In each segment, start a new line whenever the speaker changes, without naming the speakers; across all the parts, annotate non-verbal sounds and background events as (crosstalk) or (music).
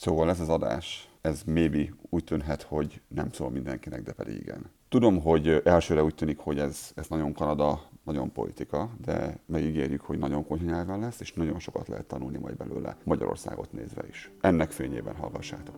Szóval ez az adás, ez maybe úgy tűnhet, hogy nem szól mindenkinek, de pedig igen. Tudom, hogy elsőre úgy tűnik, hogy ez, ez nagyon Kanada, nagyon politika, de megígérjük, hogy nagyon konyha nyelven lesz, és nagyon sokat lehet tanulni majd belőle Magyarországot nézve is. Ennek fényében hallgassátok.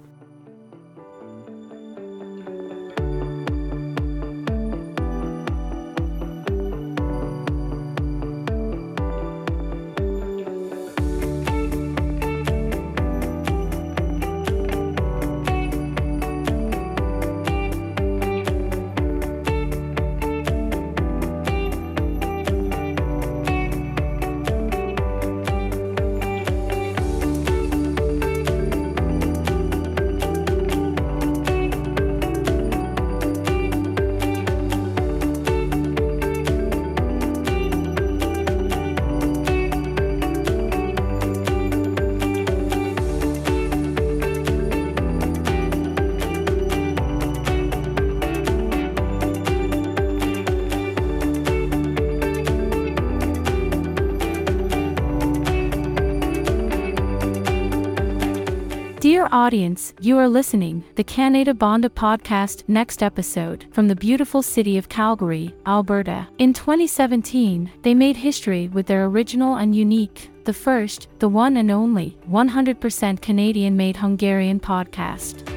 You are listening the Canada Bonda podcast next episode from the beautiful city of Calgary, Alberta. In 2017, they made history with their original and unique, the first, the one and only, 100% Canadian made Hungarian podcast.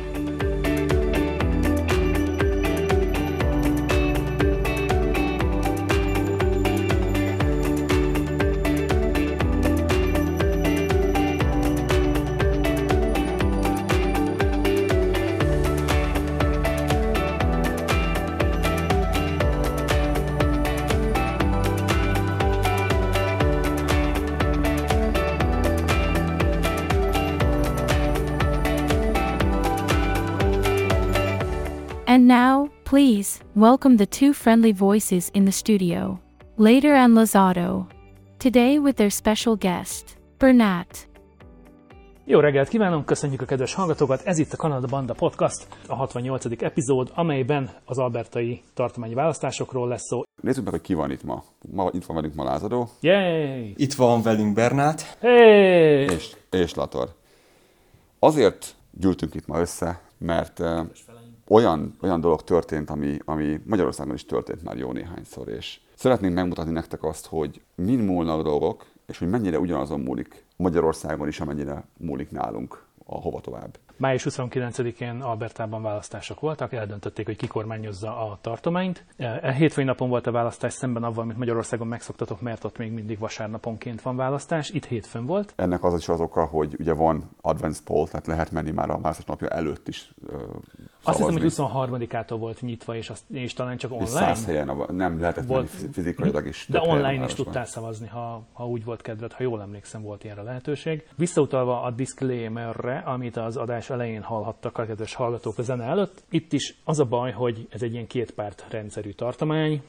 Please, welcome the two friendly voices in the studio, Later and Lazado. Today with their special guest, Bernat.
Jó reggelt kívánunk, köszönjük a kedves hallgatókat! Ez itt a Kanada Banda Podcast, a 68. epizód, amelyben az albertai tartományi választásokról lesz szó.
Nézzük meg, hogy ki van itt ma. Ma itt van velünk Malázadó
Yay!
Itt van velünk Bernát.
Hey!
és, és Lator. Azért gyűltünk itt ma össze, mert eh, olyan, olyan dolog történt, ami, ami Magyarországon is történt már jó néhányszor, és szeretnénk megmutatni nektek azt, hogy mind múlnak dolgok, és hogy mennyire ugyanazon múlik Magyarországon is, amennyire múlik nálunk a hova tovább.
Május 29-én Albertában választások voltak, eldöntötték, hogy ki kormányozza a tartományt. E hétfői napon volt a választás szemben avval, amit Magyarországon megszoktatok, mert ott még mindig vasárnaponként van választás. Itt hétfőn volt.
Ennek az is az oka, hogy ugye van advance poll, tehát lehet menni már a választás napja előtt is
Azt hiszem, hogy 23-ától volt nyitva, és, azt, és talán csak
És
online.
száz helyen a- nem lehetett
Volt.
fizikailag is.
De
a
online is tudtál szavazni, ha, ha úgy volt kedved, ha jól emlékszem, volt ilyenre lehetőség. Visszautalva a disclaimerre, amit az adás elején hallhattak a kedves hallgatók a zene előtt, itt is az a baj, hogy ez egy ilyen kétpárt rendszerű tartomány,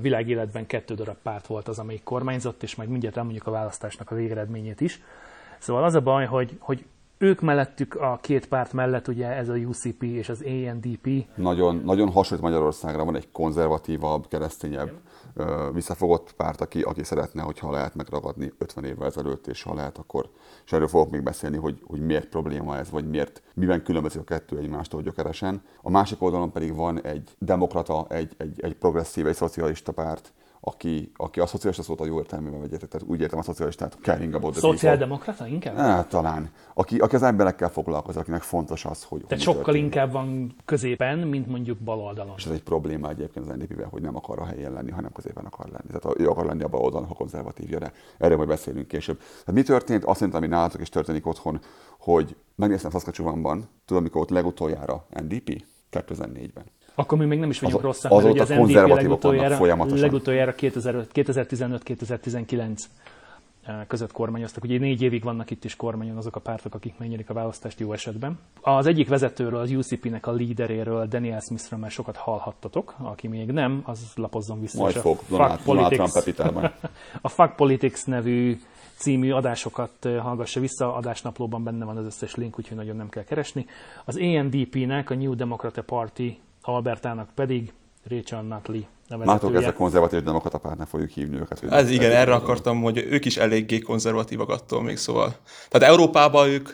világéletben kettő darab párt volt az, amelyik kormányzott, és majd mindjárt elmondjuk a választásnak a végeredményét is. Szóval az a baj, hogy, hogy ők mellettük a két párt mellett, ugye ez a UCP és az ANDP,
Nagyon, nagyon hasonlít Magyarországra, van egy konzervatívabb, keresztényebb, visszafogott párt, aki, aki szeretne, hogyha lehet megragadni 50 évvel ezelőtt, és ha lehet, akkor, és erről fogok még beszélni, hogy, hogy miért probléma ez, vagy miért, miben különbözik a kettő egymástól gyökeresen. A másik oldalon pedig van egy demokrata, egy, egy, egy progresszív, egy szocialista párt, aki, aki a szocialista szót a jó értelmében vegyetek, tehát úgy értem a szocialistát, caring about the
szociáldemokrata inkább?
Hát, talán. Aki, aki az emberekkel foglalkozik, akinek fontos az, hogy...
Tehát sokkal
történik.
inkább van középen, mint mondjuk bal oldalon.
És ez egy probléma egyébként az NDP-vel, hogy nem akar a helyén lenni, hanem középen akar lenni. Tehát ő akar lenni a bal oldalon, ha konzervatívja, de erről majd beszélünk később. Tehát mi történt? Azt szerintem, ami nálatok is történik otthon, hogy megnéztem Saskatchewanban, tudom, mikor ott legutoljára NDP? 2004-ben.
Akkor mi még nem is vagyunk
Az-
rosszak, mert ugye az
vannak
legutoljára, legutoljára 2015-2019 eh, között kormányoztak. Ugye négy évig vannak itt is kormányon azok a pártok, akik megnyerik a választást jó esetben. Az egyik vezetőről, az UCP-nek a líderéről, Daniel Smithről már sokat hallhattatok, aki még nem, az lapozzon vissza.
Majd
és a
fog
Fuck
Donald, Donald
Politics- (laughs) a Fuck Politics nevű című adásokat ö, hallgassa vissza, adásnaplóban benne van az összes link, úgyhogy nagyon nem kell keresni. Az ANDP-nek, a New Democratic Party Albertának pedig Rachel Nutley
Látok,
nevezetője.
ezek konzervatív demokrata pártnak fogjuk hívni őket. hogy
Ez igen, erre akartam, hogy ők is eléggé konzervatívak attól még, szóval. Tehát Európában ők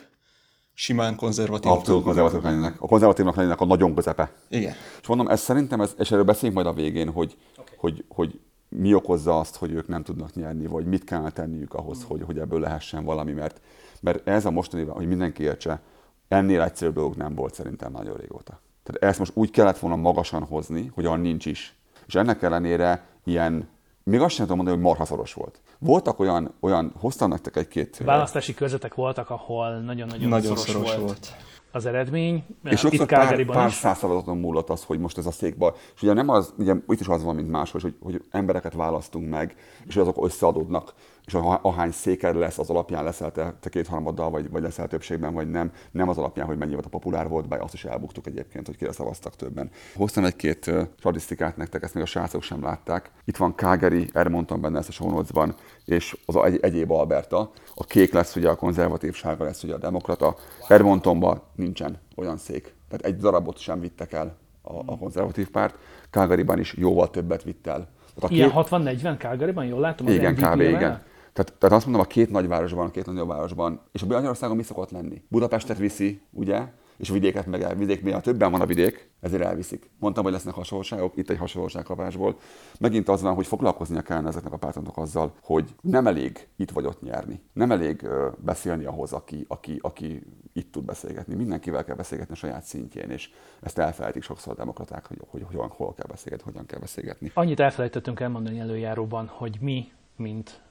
simán konzervatív.
Abszolút konzervatívnak lennének. A konzervatívnak lennének a nagyon közepe.
Igen.
És mondom, ez szerintem, ez, és erről beszéljünk majd a végén, hogy, okay. hogy, hogy mi okozza azt, hogy ők nem tudnak nyerni, vagy mit kellene tenniük ahhoz, hogy, hogy ebből lehessen valami, mert, mert ez a mostani, hogy mindenki értse, ennél egyszerűbb dolog nem volt szerintem nagyon régóta. Tehát ezt most úgy kellett volna magasan hozni, hogy olyan nincs is. És ennek ellenére ilyen, még azt sem tudom mondani, hogy marhaszoros volt. Voltak olyan, olyan hoztam nektek egy-két...
Választási körzetek voltak, ahol nagyon-nagyon
Nagyon
szoros,
szoros
volt.
volt.
az eredmény.
És
itt
sokszor pár, pár száz szavazaton múlott az, hogy most ez a székbal. És ugye nem az, ugye itt is az van, mint máshol, hogy, hogy embereket választunk meg, és azok összeadódnak, és ahány széked lesz, az alapján leszel te, te kétharmaddal, vagy, vagy leszel többségben, vagy nem. Nem az alapján, hogy mennyi volt a populár volt, bár azt is elbuktuk egyébként, hogy kire szavaztak többen. Hoztam egy-két statisztikát nektek, ezt még a srácok sem látták. Itt van Calgary, erre mondtam benne ezt a show notes-ban, és az egy, egyéb Alberta. A kék lesz ugye a konzervatív, sárga lesz ugye a demokrata. Edmontonban nincsen olyan szék. Tehát egy darabot sem vittek el a, a konzervatív párt. Calgaryban is jóval többet vitt el. Tehát a
Ilyen
két-
60-40 Calgaryban, jól látom? az
igen, kb. igen. Tehát, tehát azt mondom, a két nagyvárosban, a két nagyobb városban, és a Magyarországon mi szokott lenni? Budapestet viszi, ugye? És a vidéket meg el. Vidék miatt többen van a vidék, ezért elviszik. Mondtam, hogy lesznek hasonlóságok, itt egy hasonlóságkapásból. Megint az van, hogy foglalkoznia kellene ezeknek a pártoknak azzal, hogy nem elég itt vagy ott nyerni. Nem elég ö, beszélni ahhoz, aki, aki, aki itt tud beszélgetni. Mindenkivel kell beszélgetni a saját szintjén, és ezt elfelejtik sokszor a demokraták, hogy, hogy, hogy hol kell beszélgetni, hogyan kell beszélgetni.
Annyit elfelejtettünk elmondani előjáróban, hogy mi, mint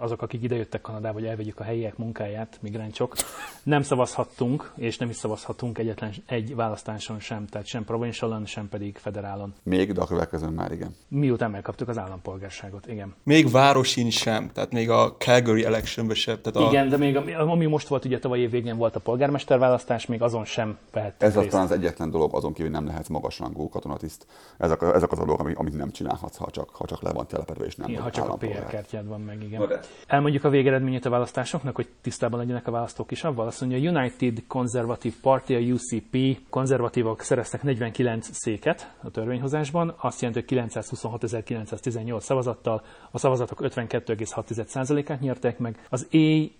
azok, akik idejöttek Kanadába, hogy elvegyük a helyiek munkáját, migránsok, nem szavazhattunk, és nem is szavazhatunk egyetlen egy választáson sem, tehát sem provincialon, sem pedig federálon.
Még, de a következőn már igen.
Miután megkaptuk az állampolgárságot, igen.
Még városin sem, tehát még a Calgary electionben sem. Tehát a,
Igen, de még ami- most volt, ugye tavaly év végén volt a polgármesterválasztás, még azon sem vehettek
Ez
részt.
talán az egyetlen dolog, azon kívül nem lehetsz magasrangú katonatiszt. Ezek, ezek az a dolgok, amit nem csinálhatsz, ha csak, ha csak le van telepedve, és nem
Igen, ha csak a
állampolgár.
PR kártyád van meg, igen. Elmondjuk a végeredményét a választásoknak, hogy tisztában legyenek a választók is avval. Azt mondja, a United Conservative Party, a UCP, konzervatívok szereztek 49 széket a törvényhozásban, azt jelenti, hogy 926.918 szavazattal, a szavazatok 52,6%-át nyertek meg. Az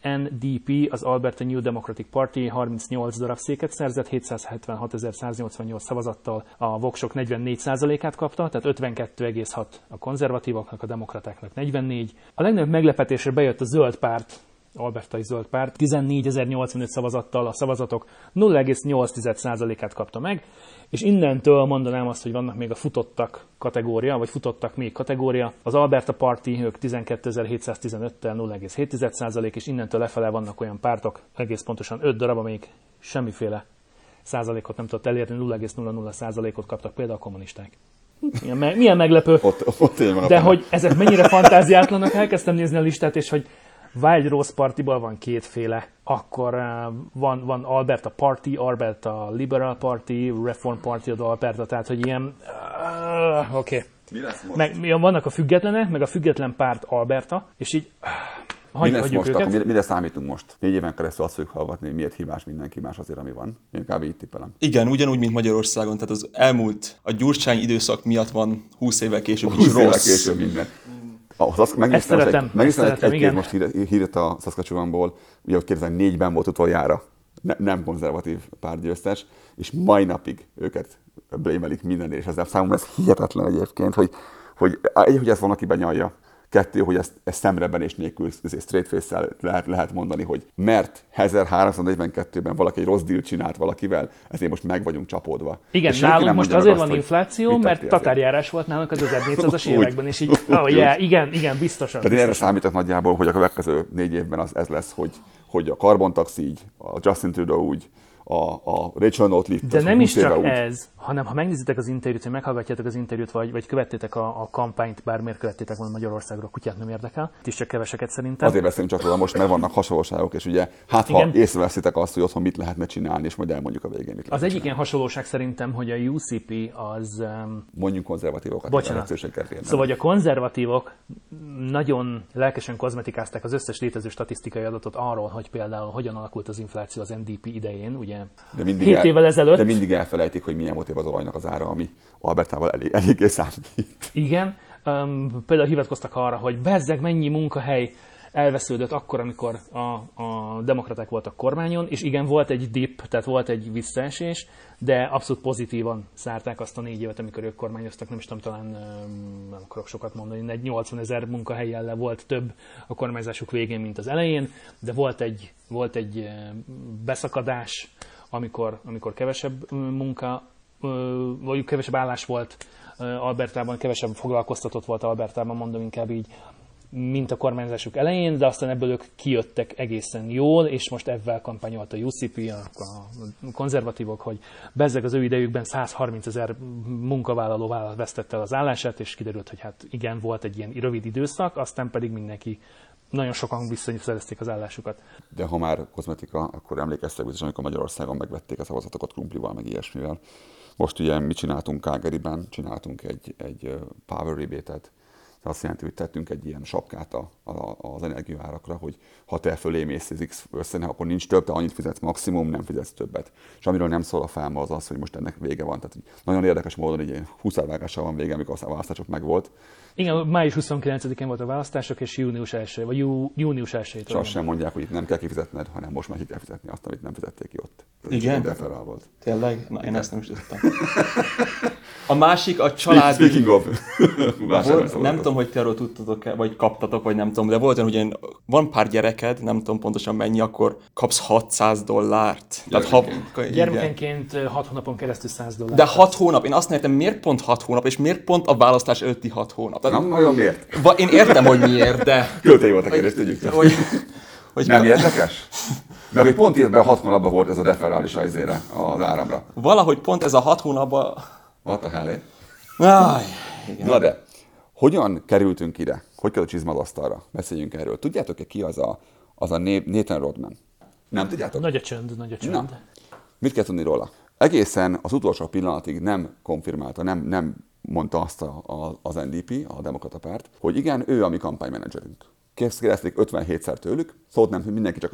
ANDP, az Alberta New Democratic Party 38 darab széket szerzett, 776.188 szavazattal, a voksok 44%-át kapta, tehát 52,6 a konzervatívoknak, a demokratáknak 44. A legnagyobb meglepetésre bejött a zöld párt, Albertai zöld párt, 14.085 szavazattal a szavazatok 0,8%-át kapta meg, és innentől mondanám azt, hogy vannak még a futottak kategória, vagy futottak még kategória. Az Alberta Party, ők 12.715-tel 0,7%, és innentől lefele vannak olyan pártok, egész pontosan 5 darab, amelyik semmiféle százalékot nem tudott elérni, 0,00 százalékot kaptak például a kommunisták. Milyen, me- milyen meglepő.
Ott, ott én a
De hogy ezek mennyire fantáziátlanak, elkezdtem nézni a listát, és hogy Wild Rose Partiból van kétféle, akkor uh, van, van Alberta Party, Alberta Liberal Party, Reform Party of Alberta, tehát hogy ilyen... Uh, Oké. Okay.
Mi lesz most?
Meg vannak a függetlenek, meg a független párt Alberta, és így uh,
mi
hagy,
lesz
hagyjuk
most?
őket.
Akkor mire, mire számítunk most? Négy éven keresztül azt fogjuk hallgatni, hogy miért hibás mindenki más azért, ami van. Én kb. így tippelem.
igen, ugyanúgy, mint Magyarországon, tehát az elmúlt, a gyurcsány időszak miatt van 20 évvel később is
20 évvel
rossz.
később minden. Ahhoz azt megnéztem,
Ezt szeretem,
egy, megnéztem
ezt
egy,
szeretem,
egy,
igen.
most hírt, hírt a Saskatchewanból, ugye ott 2004-ben volt utoljára ne, nem konzervatív pártgyőztes, és mai napig őket blémelik mindenért, és ezzel számomra ez hihetetlen egyébként, hogy, hogy egy, hogy ezt valaki benyalja, kettő, hogy ezt, ezt szemrebenés nélkül straight face lehet, lehet mondani, hogy mert 1342-ben valaki egy rossz deal csinált valakivel, ezért most meg vagyunk csapódva.
Igen,
És
nálunk most azért
azt,
van infláció, mert tatárjárás volt nálunk az (laughs) 1400-as
Úgy.
években, és így, oh, yeah, igen, igen, biztosan.
Tehát én erre számítok nagyjából, hogy a következő négy évben az ez lesz, hogy, hogy a karbontaxi így, a Justin Trudeau úgy, a, a Rachel Notley
De nem is
20 éve
csak
úgy.
ez, hanem ha megnézitek az interjút, hogy meghallgatjátok az interjút, vagy, vagy követtétek a, a kampányt, bármiért követtétek volna Magyarországról, a kutyát nem érdekel, itt is csak keveseket szerintem.
Azért beszélünk csak róla most, mert vannak hasonlóságok, és ugye, hát ha
Igen.
észreveszitek azt, hogy otthon mit lehetne csinálni, és majd elmondjuk a végén, mit
Az egyik
csinálni.
ilyen hasonlóság szerintem, hogy a UCP az... Um,
Mondjunk konzervatívokat.
Bocsánat. Szóval hogy a konzervatívok nagyon lelkesen kozmetikázták az összes létező statisztikai adatot arról, hogy például hogyan alakult az infláció az NDP idején, ugye
de mindig
7 évvel ezelőtt.
De mindig elfelejtik, hogy milyen volt év az olajnak az ára, ami Albertával elég, eléggé számít.
Igen, um, például hivatkoztak arra, hogy bezzeg mennyi munkahely elvesződött akkor, amikor a, a demokraták voltak kormányon, és igen, volt egy dip, tehát volt egy visszaesés, de abszolút pozitívan szárták azt a négy évet, amikor ők kormányoztak, nem is tudom, talán nem akarok sokat mondani, egy 80 ezer munkahelyjel volt több a kormányzásuk végén, mint az elején, de volt egy, volt egy beszakadás, amikor, amikor kevesebb munka, vagy kevesebb állás volt Albertában, kevesebb foglalkoztatott volt Albertában, mondom inkább így, mint a kormányzásuk elején, de aztán ebből ők kijöttek egészen jól, és most ebben kampányolt a UCP, a, konzervatívok, hogy bezzeg az ő idejükben 130 ezer munkavállaló vesztette el az állását, és kiderült, hogy hát igen, volt egy ilyen rövid időszak, aztán pedig mindenki nagyon sokan visszaszerezték az állásukat.
De ha már kozmetika, akkor emlékeztek biztos, amikor Magyarországon megvették a szavazatokat krumplival, meg ilyesmivel. Most ugye mi csináltunk Calgaryben, csináltunk egy, egy power rebate ez azt jelenti, hogy tettünk egy ilyen sapkát a, a, az energiaárakra, hogy ha te fölé mész az X összenek, akkor nincs több, te annyit fizetsz maximum, nem fizetsz többet. És amiről nem szól a fáma az az, hogy most ennek vége van. Tehát nagyon érdekes módon egy húszárvágással van vége, amikor a választások megvolt.
Igen, május 29-én volt a választások, és június 1 vagy jú, június 1
És azt sem mondják, hogy itt nem kell kifizetned, hanem most már ki kell fizetni azt, amit nem fizették ki ott.
Ez Igen?
volt.
Tényleg? Na, én ezt nem is tudtam. (laughs) A másik a család.
Speaking of. (laughs)
volt, nem tudom, hogy ti arról tudtatok -e, vagy kaptatok, vagy nem tudom, de volt olyan, hogy van pár gyereked, nem tudom pontosan mennyi, akkor kapsz 600 dollárt.
Tehát ha, Gyermekenként 6 hónapon keresztül 100 dollár.
De 6 hónap, én azt értem, miért pont 6 hónap, és miért pont a választás előtti 6 hónap?
Tehát, nem nagyon miért?
Én értem, hogy miért, de...
Költői volt a kérdés, tudjuk. Hogy, hogy nem érdekes? Mert hogy pont évben 6 hónapban volt ez a deferális ajzére az áramra.
Valahogy pont ez a 6 hónapban
Hell?
Áj,
igen. Na de, hogyan kerültünk ide? Hogy kell a csizmadasztalra? Beszéljünk erről. Tudjátok-e ki az a, az a Nathan Rodman? Nem tudjátok?
Nagy a csönd, nagy a csönd.
Na. Mit kell tudni róla? Egészen az utolsó pillanatig nem konfirmálta, nem, nem mondta azt a, a, az NDP, a Demokrata Párt, hogy igen, ő a mi kampánymenedzserünk kérdezték 57-szer tőlük, szólt nem, hogy mindenki csak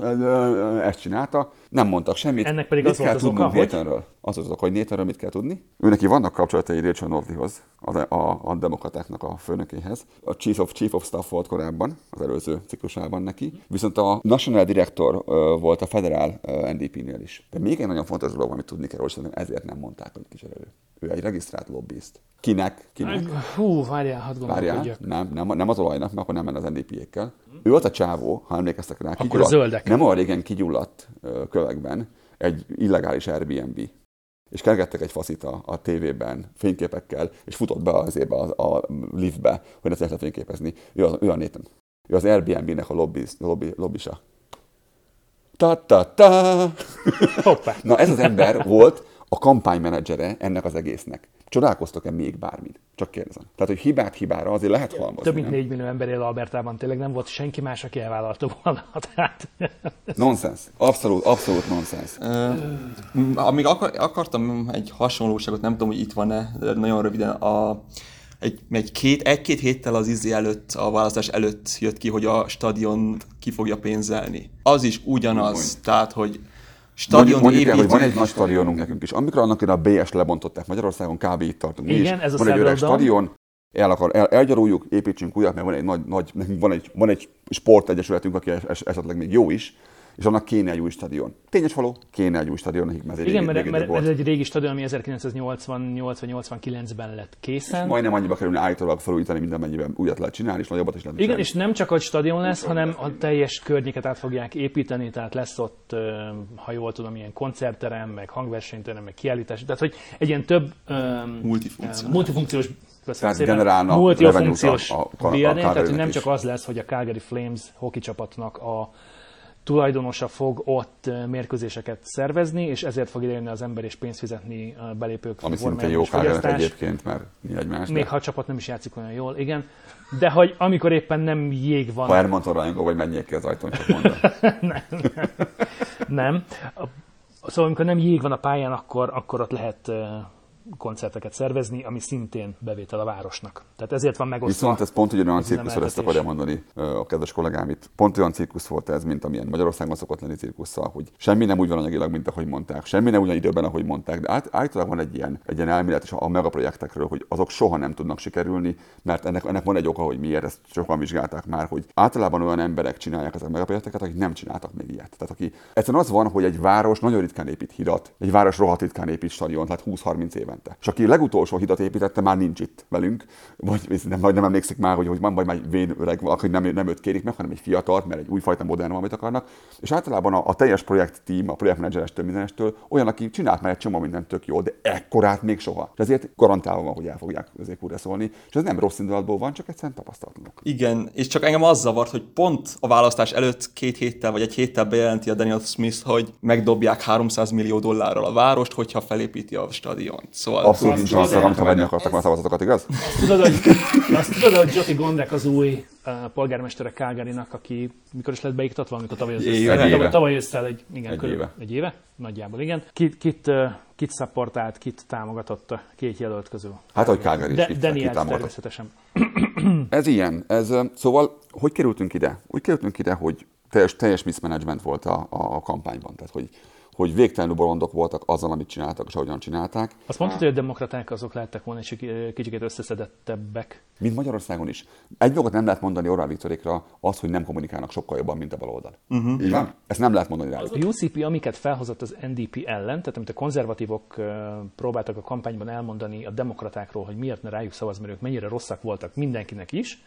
ezt csinálta, nem mondtak semmit.
Ennek pedig mit az
kell
volt az oka,
hogy... Az az oka, hogy Nathanről mit kell tudni. Ő neki vannak kapcsolatai Rachel Notleyhoz, a, a, a demokratáknak a főnökéhez. A Chief of, Chief of Staff volt korábban, az előző ciklusában neki. Viszont a National Director volt a federál uh, NDP-nél is. De még egy nagyon fontos dolog, amit tudni kell, hogy ezért nem mondták, hogy kis elő. Ő egy regisztrált lobbyist. Kinek? Kinek?
Hú, várjál, hadd gondolkodjak.
Nem, nem, nem az olajnak, mert akkor nem menne az NDP-ékkel. Ő volt a csávó, ha emlékeztek rá,
akkor a zöldek.
nem olyan régen kigyulladt kövekben egy illegális Airbnb. És kergettek egy faszit a, a tévében fényképekkel, és futott be azért a, a liftbe, hogy ne lehetne fényképezni. Ő, az, ő a Nathan. Ő az Airbnb-nek a lobby, lobby, lobbisa. Ta-ta-ta! Na ez az ember volt a kampánymenedzsere ennek az egésznek. Csodálkoztok-e még bármit? Csak kérdezem. Tehát, hogy hibát hibára azért lehet halmozni.
Több mint 4 millió ember él Albertában, tényleg nem volt senki más, aki elvállalta volna. Tehát... (laughs)
Nonsens. Abszolút, abszolút nonsens.
Uh, amíg akar, akartam egy hasonlóságot, nem tudom, hogy itt van-e, de nagyon röviden, a, egy, egy két, egy-két héttel az izé előtt, a választás előtt jött ki, hogy a stadion ki fogja pénzelni. Az is ugyanaz, tehát, hogy
stadion mondjuk, el, hogy van egy nagy stadionunk nekünk is. Amikor annak a BS lebontották Magyarországon, kb. itt tartunk.
Igen, ez a
van egy öreg stadion, el akar, el, elgyaruljuk, építsünk újat, mert van egy, nagy, nagy, (laughs) van egy, van egy sportegyesületünk, aki esetleg még jó is, és annak kéne egy új stadion. Tényes való, kéne egy új stadion,
nekik ez egy Igen, régi, mert, mert ez egy régi stadion, ami 1988-89-ben lett készen. És
majdnem annyiba kerülne állítólag felújítani, mint amennyiben újat lehet csinálni, és nagyobbat is lehet
Igen, csinálni. és nem csak egy stadion lesz, hanem a teljes környéket át fogják építeni, tehát lesz ott, ha jól tudom, ilyen koncertterem, meg hangversenyterem, meg kiállítás. Tehát, hogy egy ilyen több multifunkciós, multifunkciós
tehát generálna
multifunkciós a, a, a, a, a tehát hogy nem csak az lesz, hogy a Calgary Flames hoki csapatnak a tulajdonosa fog ott mérkőzéseket szervezni, és ezért fog idejönni az ember és pénzt fizetni a belépők.
Ami szintén jó egyébként, mert mi egymás.
Még ha a csapat nem is játszik olyan jól, igen. De hogy amikor éppen nem jég van...
Ha Edmonton rajongó, vagy menjék ki az ajtón, csak mondom. (laughs)
nem, nem. nem. Szóval amikor nem jég van a pályán, akkor, akkor ott lehet koncerteket szervezni, ami szintén bevétel a városnak. Tehát ezért van megosztva.
Viszont ez pont ugyanolyan cirkusz, ezt
üzemeltetés.
akarja mondani a kedves kollégám itt. Pont olyan cirkusz volt ez, mint amilyen Magyarországon szokott lenni cirkusszal, hogy semmi nem úgy van anyagilag, mint ahogy mondták, semmi nem ugyan időben, ahogy mondták, de át, általában van egy ilyen, egy ilyen elmélet is a megaprojektekről, hogy azok soha nem tudnak sikerülni, mert ennek, ennek van egy oka, hogy miért, ezt sokan vizsgálták már, hogy általában olyan emberek csinálják ezek a megaprojekteket, akik nem csináltak még ilyet. Tehát aki egyszerűen az van, hogy egy város nagyon ritkán épít hidat, egy város rohadt ritkán épít stadiont, tehát 20-30 évente. És aki legutolsó hidat építette, már nincs itt velünk, vagy nem, vagy nem emlékszik már, hogy, hogy van vagy már egy vén öreg, aki nem, nem őt kérik meg, hanem egy fiatalt, mert egy újfajta modern valamit akarnak. És általában a, a teljes projekt team, a projektmenedzserestől, mindenestől olyan, aki csinált már egy csomó mindent tök jól, de ekkorát még soha. És ezért garantálva van, hogy el fogják újra szólni. És ez nem rossz indulatból van, csak egyszerűen tapasztalatlanok.
Igen, és csak engem az zavart, hogy pont a választás előtt két héttel vagy egy héttel bejelenti a Daniel Smith, hogy megdobják 300 millió dollárral a várost, hogyha felépíti a stadiont. Szóval
Abszolút nincs az, amit venni akartak már szavazatokat, igaz?
Azt tudod, hogy, azt tudod, hogy Joti Gondek az új uh, polgármestere Calgary-nak, aki mikor is lett beiktatva, valamikor tavaly össze,
éve.
Egy éve.
tavaly, tavaly egy, igen,
Egy éve.
egy éve? Nagyjából, igen. Kit, kit, uh, kit szapportált, kit támogatott a két jelölt közül?
Hát, hogy Calgary is
De,
kit-
Daniel
kitámogatott.
természetesen.
Ez ilyen. Ez, ö, szóval, hogy kerültünk ide? Úgy kerültünk ide, hogy teljes, teljes mismanagement volt a, a kampányban. Tehát, hogy, hogy végtelenül bolondok voltak azzal, amit csináltak, és ahogyan csinálták.
Azt mondtad, hogy a demokraták azok lehettek volna egy kicsit összeszedettebbek.
Mint Magyarországon is. Egy dolgot nem lehet mondani Orbán Viktorékra, az, hogy nem kommunikálnak sokkal jobban, mint a baloldal. Uh-huh. Így van? Ezt nem lehet mondani rájuk.
A UCP, amiket felhozott az NDP ellen, tehát amit a konzervatívok próbáltak a kampányban elmondani a demokratákról, hogy miért ne rájuk szavaz, mert ők mennyire rosszak voltak mindenkinek is,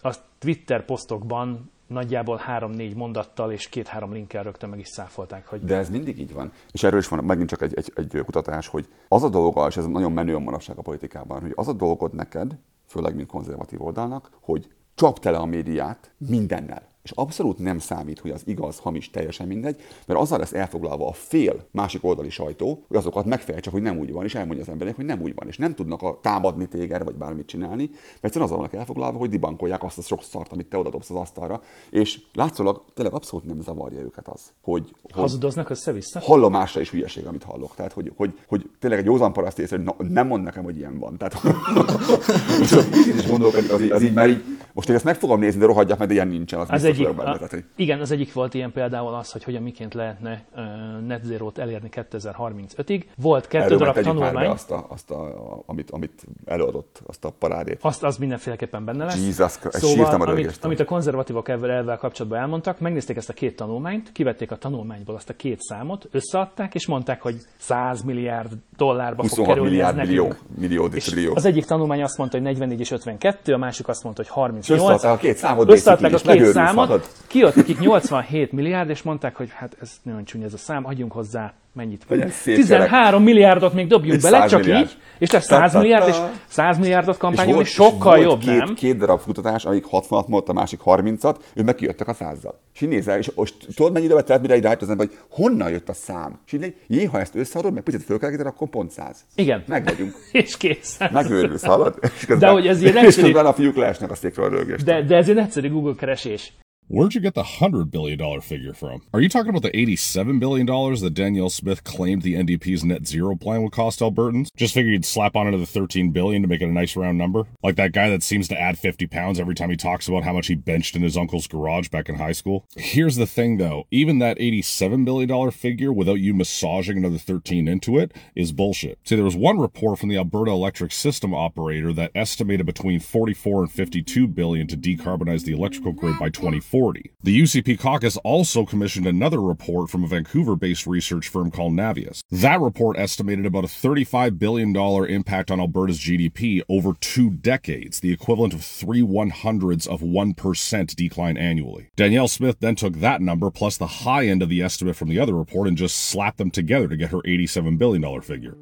azt Twitter posztokban nagyjából három-négy mondattal és két-három linkkel rögtön meg is száfolták, hogy
De ez mindig így van. És erről is van megint csak egy, egy, egy kutatás, hogy az a dolga, és ez nagyon menő a manapság a politikában, hogy az a dolgod neked, főleg mint konzervatív oldalnak, hogy csap tele a médiát mindennel. És abszolút nem számít, hogy az igaz, hamis, teljesen mindegy, mert azzal lesz elfoglalva a fél másik oldali sajtó, hogy azokat megfejtse, hogy nem úgy van, és elmondja az emberek, hogy nem úgy van, és nem tudnak a támadni téged, vagy bármit csinálni, mert egyszerűen azzal vannak elfoglalva, hogy dibankolják azt a sok szart, amit te odadobsz az asztalra, és látszólag tényleg abszolút nem zavarja őket az, hogy, hogy
hazudoznak össze-vissza.
hallomásra is hülyeség, amit hallok. Tehát, hogy, hogy, hogy tényleg egy józan paraszt észre, hogy na, nem mond nekem, hogy ilyen van. Tehát, (laughs) (laughs) én is gondolok, az, az így már így, most én ezt meg fogom nézni, de rohadjak, mert ilyen nincsen. Az,
Az egyik, a, igen, az egyik volt ilyen például az, hogy hogyan miként lehetne uh, net zero-t elérni 2035-ig. Volt kettő
erről
darab tanulmány,
azt, a, azt a, amit, amit előadott, azt a parádét.
azt, az mindenféleképpen benne lesz.
Jesus
szóval, amit,
rögéstől.
amit a konzervatívok ezzel elvel kapcsolatban elmondtak, megnézték ezt a két tanulmányt, kivették a tanulmányból azt a két számot, összeadták, és mondták, hogy 100 milliárd dollárba fog
26
kerülni
milliárd
ez
millió, millió,
És
trillió.
az egyik tanulmány azt mondta, hogy 44 és 52, a másik azt mondta, hogy
És
38.
összeadták a két számot,
Összeadták a két számot,
hallod?
kijött nekik 87 milliárd, és mondták, hogy hát ez nagyon csúnya ez a szám, adjunk hozzá mennyit?
Legyen szép
13 milliárdot még dobjuk
És
bele,
100
csak
milliárd.
így, és lesz 100
Ta-ta-ta.
milliárd, és 100 milliárdot
És volt,
sokkal
és volt
jobb,
két,
nem?
két darab kutatás, amik 60-at mondta, a másik 30-at, ők meg kijöttek a százzal. És így nézel, és most tudod, mennyi időbe telt, mire rájött az ember, hogy honnan jött a szám? És így, jé, ha ezt összeadod, meg picit fölkelgeted, akkor pont 100.
Igen.
Meg vagyunk. (laughs)
És kész.
Megőrülsz, hallod? És közben,
De hogy ez ilyen
és
egyszerű-
közben a fiúk leesnek a székről a rögést.
De, de ez egy egyszerű Google keresés.
Where'd you get the $100 billion figure from? Are you talking about the $87 billion that Danielle Smith claimed the NDP's net zero plan would cost Albertans? Just figured you'd slap on another 13 billion to make it a nice round number? Like that guy that seems to add 50 pounds every time he talks about how much he benched in his uncle's garage back in high school? Here's the thing though, even that $87 billion figure without you massaging another 13 into it is bullshit. See, there was one report from the Alberta Electric System Operator that estimated between 44 and 52 billion to decarbonize the electrical grid by 2040. The UCP caucus also commissioned another report from a Vancouver-based research firm called Navius. That report estimated about a $35 billion impact on Alberta's GDP over two decades, the equivalent of three one hundredths of 1% decline annually. Danielle Smith then took that number plus the high end of the estimate from the other report and just slapped them together to get her $87 billion figure.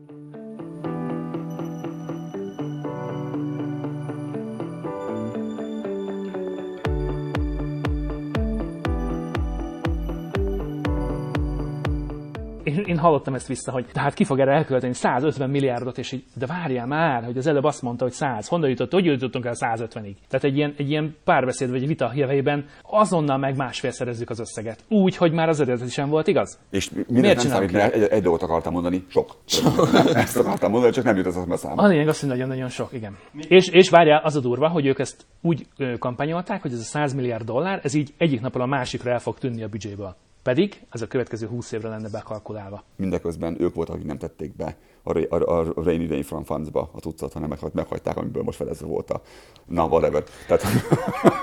Én, én hallottam ezt vissza, hogy tehát ki fog erre elkölteni 150 milliárdot, és így, de várjál már, hogy az előbb azt mondta, hogy 100. Honnan jutott, hogy jutottunk el 150-ig? Tehát egy ilyen, egy ilyen párbeszéd vagy vita jövőben azonnal meg másfélszerezzük az összeget. Úgy, hogy már az eredeti sem volt igaz.
És mi-
Miért
nem számít, mert egy, egy dolgot akartam mondani, sok. (laughs) Ezt akartam mondani, csak nem jut ez a szám.
A lényeg az, hogy nagyon-nagyon sok, igen. És, és várjál, az a durva, hogy ők ezt úgy kampányolták, hogy ez a 100 milliárd dollár, ez így egyik napról a másikra el fog tűnni a büdzséből. Pedig ez a következő 20 évre lenne bekalkulálva.
Mindeközben ők voltak, akik nem tették be a, a, a Rainy Day from Funds-ba a tucat, hanem meghagy- meghagyták, amiből most felezve volt a na whatever. Tehát,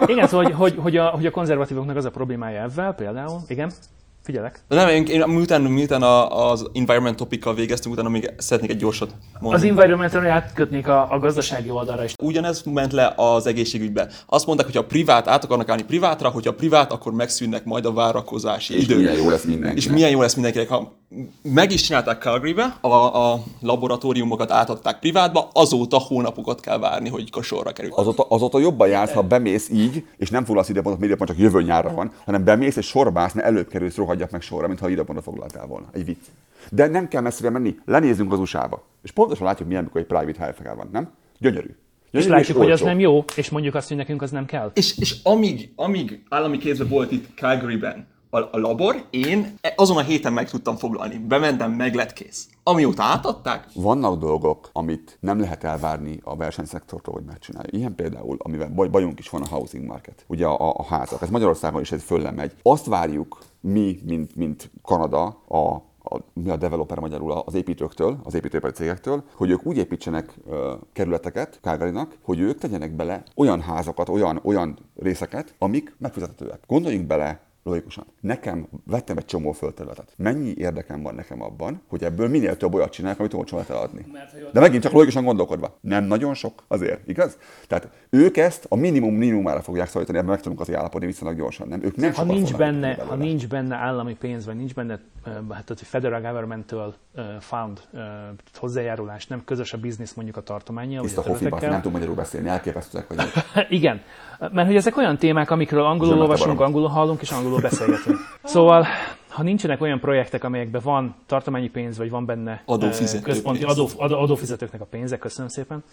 Igen, szóval, hogy, hogy, hogy, a, hogy a konzervatívoknak az a problémája ebben például, igen, figyelek.
De nem, én, én miután, miután a, az environment topikkal végeztünk, utána még szeretnék egy gyorsat
Az
mondani.
environmental átkötnék a, a gazdasági oldalra is.
Ugyanez ment le az egészségügybe. Azt mondták, hogy a privát át akarnak állni privátra, hogyha privát, akkor megszűnnek majd a várakozási
és
idők.
milyen jó lesz mindenki.
És milyen jó lesz mindenkinek, ha meg is csinálták Calgary-be, a, a laboratóriumokat átadták privátba, azóta hónapokat kell várni, hogy a sorra kerül.
Azóta, azóta jobban jársz, ha bemész így, és nem foglalsz időpontot, mert időpont csak jövő nyárra van, hanem bemész és sorba állsz, ne előbb kerülsz, rohadjak meg sorra, mintha időpontot foglaltál volna. Egy vicc. De nem kell messzire menni, lenézzünk az USA-ba. És pontosan látjuk, milyen, amikor egy private health van, nem? Gyönyörű.
És
Gyönyörű
látjuk, hogy az nem jó, és mondjuk azt, hogy nekünk az nem kell.
És, és amíg, amíg állami kézben volt itt Calgary-ben a, a labor, én azon a héten meg tudtam foglalni. Bementem, meg lett kész. Amióta átadták,
Vannak dolgok, amit nem lehet elvárni a versenyszektortól, hogy megcsinálja. Ilyen például, amivel baj, bajunk is van a housing market, ugye a, a házak. Ez Magyarországon is ez fölle megy. Azt várjuk mi, mint, mint Kanada, a a, mi a developer magyarul az építőktől, az építőipari cégektől, hogy ők úgy építsenek ö, kerületeket Calgarynak, hogy ők tegyenek bele olyan házakat, olyan, olyan részeket, amik megfizethetőek. Gondoljunk bele logikusan. Nekem vettem egy csomó földterületet. Mennyi érdekem van nekem abban, hogy ebből minél több olyat csinálják, amit olcsón lehet eladni. De megint csak logikusan gondolkodva. Nem nagyon sok azért, igaz? Tehát ők ezt a minimum minimumára fogják szorítani, ebben meg tudunk azért állapodni viszonylag gyorsan. Nem? Ők nem
Ha nincs, benne, ha nincs benne állami pénz, vagy nincs benne hát, tehát, hogy federal governmental ö, fund ö, hozzájárulás, nem közös a biznisz mondjuk a tartományjal,
Tiszta
a
hofiba,
területekkel.
nem tud magyarul beszélni, elképesztőek vagyok. (laughs)
Igen, mert hogy ezek olyan témák, amikről angolul olvasunk, angolul hallunk és angolul beszélgetünk. Szóval, ha nincsenek olyan projektek, amelyekben van tartományi pénz, vagy van benne
Adófizető
eh, központi
pénz.
adó, adó, adófizetőknek a pénze, köszönöm szépen,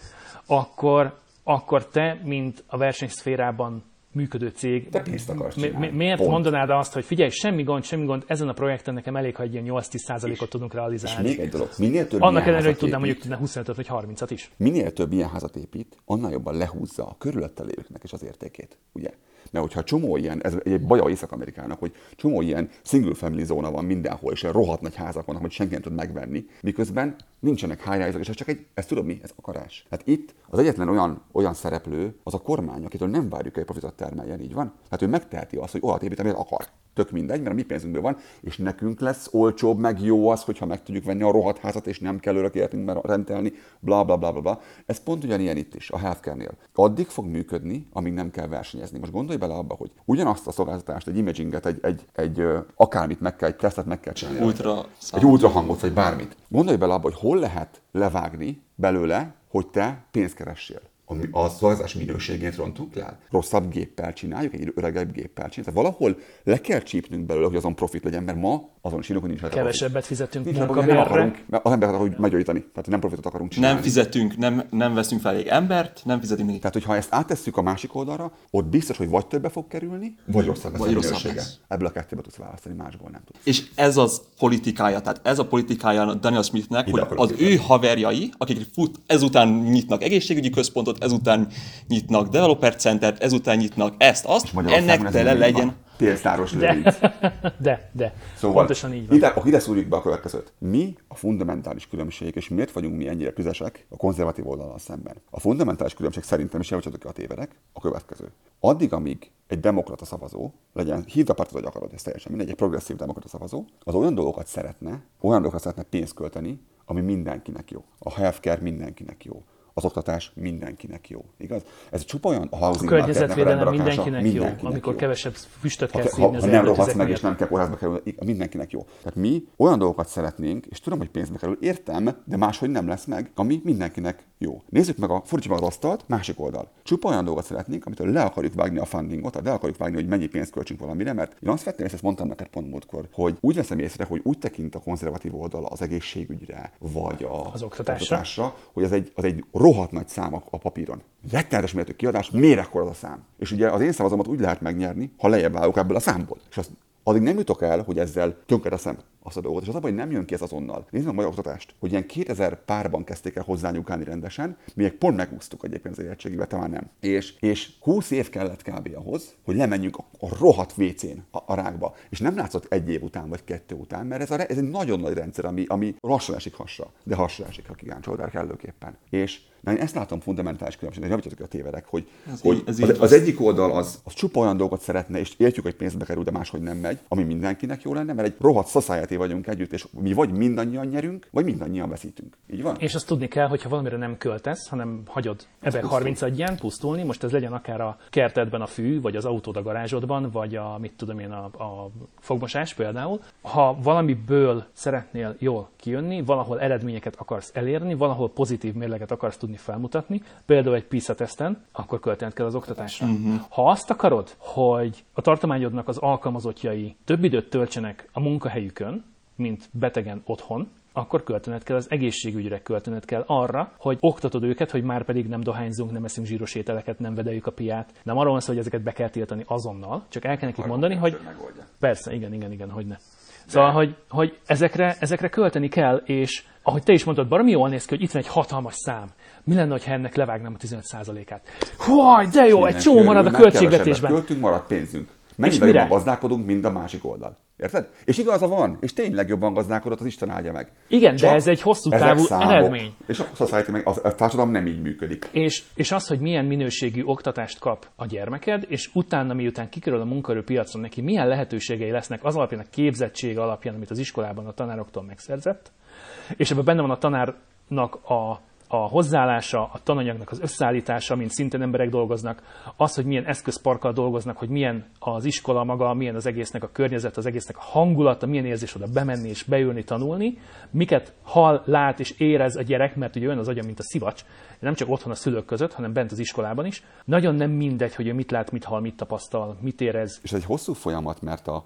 akkor, akkor te, mint a versenyszférában működő cég,
Te pénzt akarsz
mi,
csinálni.
mi, miért
Pont.
mondanád azt, hogy figyelj, semmi gond, semmi gond, ezen a projekten nekem elég, ha egy ilyen 8-10%-ot tudunk
És
realizálni.
még egy dolog, minél több
Annak ellenére, hogy tudnám mondjuk 25 vagy 30-at is.
minél több ilyen házat épít, annál jobban lehúzza a körülötte lévőknek is az értékét, ugye? Mert hogyha csomó ilyen, ez egy baja Észak-Amerikának, hogy csomó ilyen single family zóna van mindenhol, és ilyen rohadt nagy házak vannak, hogy senki nem tud megvenni, miközben nincsenek high és ez csak egy, ez tudod mi, ez akarás. Hát itt az egyetlen olyan, olyan szereplő az a kormány, akitől nem várjuk, hogy profitot termeljen, így van? Hát ő megteheti azt, hogy olyat épít, amit akar. Tök mindegy, mert a mi pénzünkből van, és nekünk lesz olcsóbb, meg jó az, hogyha meg tudjuk venni a rohadt házat, és nem kell örök életünkben rendelni, bla bla bla bla bla. Ez pont ugyanilyen itt is, a healthcare-nél. Addig fog működni, amíg nem kell versenyezni. Most gondolj bele abba, hogy ugyanazt a szolgáltatást, egy imaginget, egy, egy, egy akármit meg kell, egy tesztet meg kell csinálni.
ultra
Egy ultrahangot, vagy bármit. Gondolj bele abba, hogy hol lehet levágni belőle, hogy te pénzt keressél. A, a szolgáltatás minőségét rontunk le? Rosszabb géppel csináljuk, egy öregebb géppel csináljuk. Tehát valahol le kell csípnünk belőle, hogy azon profit legyen, mert ma azon sinok, hogy nincs profit.
Kevesebbet fizetünk
Nincs profit, nem
munkabérre.
akarunk, mert az emberek akarnak meggyógyítani. Tehát nem profitot akarunk csinálni.
nem fizetünk, nem, nem veszünk fel elég embert, nem fizetünk nekik.
Tehát, hogyha ezt áttesszük a másik oldalra, ott biztos, hogy vagy többe fog kerülni, vagy rosszabb lesz
Vagy
a
rosszabb lesz.
Ebből a kettőből tudsz választani, másból nem tudsz.
És ez az politikája, tehát ez a politikája Daniel Smithnek,
Ide
hogy az ő haverjai, akik fut, ezután nyitnak egészségügyi központot, ezután nyitnak developer centert, ezután nyitnak ezt, azt, ennek tele legyen.
Pénztáros
De,
lőrinc. (laughs)
de, de.
Szóval
Pontosan így van.
Ide, akkor ide szúrjuk be a következőt. Mi a fundamentális különbség, és miért vagyunk mi ennyire tüzesek a konzervatív oldalon szemben? A fundamentális különbség szerintem, és javítsatok a tévedek, a következő. Addig, amíg egy demokrata szavazó, legyen, hívd a pártot, hogy akarod, ez teljesen mindegy, egy progresszív demokrata szavazó, az olyan dolgokat szeretne, olyan dolgokat szeretne pénzt költeni, ami mindenkinek jó. A healthcare mindenkinek jó. Az oktatás mindenkinek jó. Igaz? Ez csupa olyan a housing
A környezetvédelem
a
mindenkinek,
mindenkinek
jó, amikor
jó.
kevesebb füstöt kell
Ha,
szívni
ha,
az
ha nem rohadsz meg,
miatt.
és nem kell kórházba kerülni, mindenkinek jó. Tehát mi olyan dolgokat szeretnénk, és tudom, hogy pénzbe kerül, értem, de máshogy nem lesz meg, ami mindenkinek jó. Nézzük meg a fordítsuk meg a asztalt, másik oldal. Csupa olyan dolgot szeretnénk, amitől le akarjuk vágni a fundingot, tehát le akarjuk vágni, hogy mennyi pénzt költsünk valamire, mert én azt vettem, és ezt mondtam neked pont múltkor, hogy úgy veszem észre, hogy úgy tekint a konzervatív oldal az egészségügyre, vagy a,
Az oktatásra.
oktatásra hogy az egy, az egy rohadt nagy szám a, papíron. Rettenetes mértékű kiadás, miért ekkor az a szám? És ugye az én szavazomat úgy lehet megnyerni, ha lejjebb állok ebből a számból. És azt addig nem jutok el, hogy ezzel tönkreteszem azt a dolgot. És az a baj, hogy nem jön ki ez azonnal. Meg a magyar oktatást, hogy ilyen 2000 párban kezdték el hozzányúkálni rendesen, mi egy pont megúsztuk egyébként az érettségébe, már nem. És, és 20 év kellett kb. ahhoz, hogy lemenjünk a, a rohadt WC-n a, a rákba. És nem látszott egy év után vagy kettő után, mert ez, a, ez egy nagyon nagy rendszer, ami, ami lassan esik hasra, de hasra esik, ha kigáncsoltál kellőképpen. És na, én ezt látom fundamentális különbségnek, javítsatok, a tévedek, hogy,
Ez
hogy
így- ez
az,
így
az egyik oldal az, az csupa olyan dolgot szeretne, és értjük, hogy pénzbe kerül, de máshogy nem megy, ami mindenkinek jó lenne, mert egy rohadt society vagyunk együtt, és mi vagy mindannyian nyerünk, vagy mindannyian veszítünk. Így van?
És azt tudni kell, hogy ha valamire nem költesz, hanem hagyod ebben 30 adján pusztulni, most ez legyen akár a kertedben a fű, vagy az autód a garázsodban, vagy a, mit tudom én, a, a fogmosás például. Ha valamiből szeretnél jól kijönni, valahol eredményeket akarsz elérni, valahol pozitív mérleget akarsz tudni felmutatni, például egy PISA teszten, akkor költened kell az oktatásra. Uh-huh. Ha azt akarod, hogy a tartományodnak az alkalmazottjai több időt töltsenek a munkahelyükön, mint betegen otthon, akkor költened kell az egészségügyre, költened kell arra, hogy oktatod őket, hogy már pedig nem dohányzunk, nem eszünk zsíros ételeket, nem vedeljük a piát. Nem arról van szó, hogy ezeket be kell tiltani azonnal, csak el kell nekik mondani, hogy persze, igen, igen, igen, hogy ne. Szóval, hogy, hogy ezekre, ezekre költeni kell, és ahogy te is mondtad, baromi jól néz ki, hogy itt van egy hatalmas szám. Mi lenne, ha ennek levágnám a 15%-át? Hú, de jó, egy csomó marad a költségvetésben.
Költünk, marad pénzünk. Mennyivel jobban gazdálkodunk, mint a másik oldal. Érted? És igaza van, és tényleg jobban gazdálkodott, az Isten áldja meg.
Igen, de
Csak
ez egy hosszú távú
számok.
eredmény.
És a society meg, a, társadalom nem így működik.
És, és az, hogy milyen minőségű oktatást kap a gyermeked, és utána, miután kikerül a munkaerőpiacon, neki milyen lehetőségei lesznek az alapján, a képzettség alapján, amit az iskolában a tanároktól megszerzett, és ebben benne van a tanárnak a, a hozzáállása, a tananyagnak az összeállítása, mint szintén emberek dolgoznak, az, hogy milyen eszközparkkal dolgoznak, hogy milyen az iskola maga, milyen az egésznek a környezet, az egésznek a hangulata, milyen érzés oda bemenni és beülni, tanulni, miket hall, lát és érez a gyerek, mert ugye olyan az agya, mint a szivacs, nem csak otthon a szülők között, hanem bent az iskolában is. Nagyon nem mindegy, hogy ő mit lát, mit hall, mit tapasztal, mit érez.
És ez egy hosszú folyamat, mert a,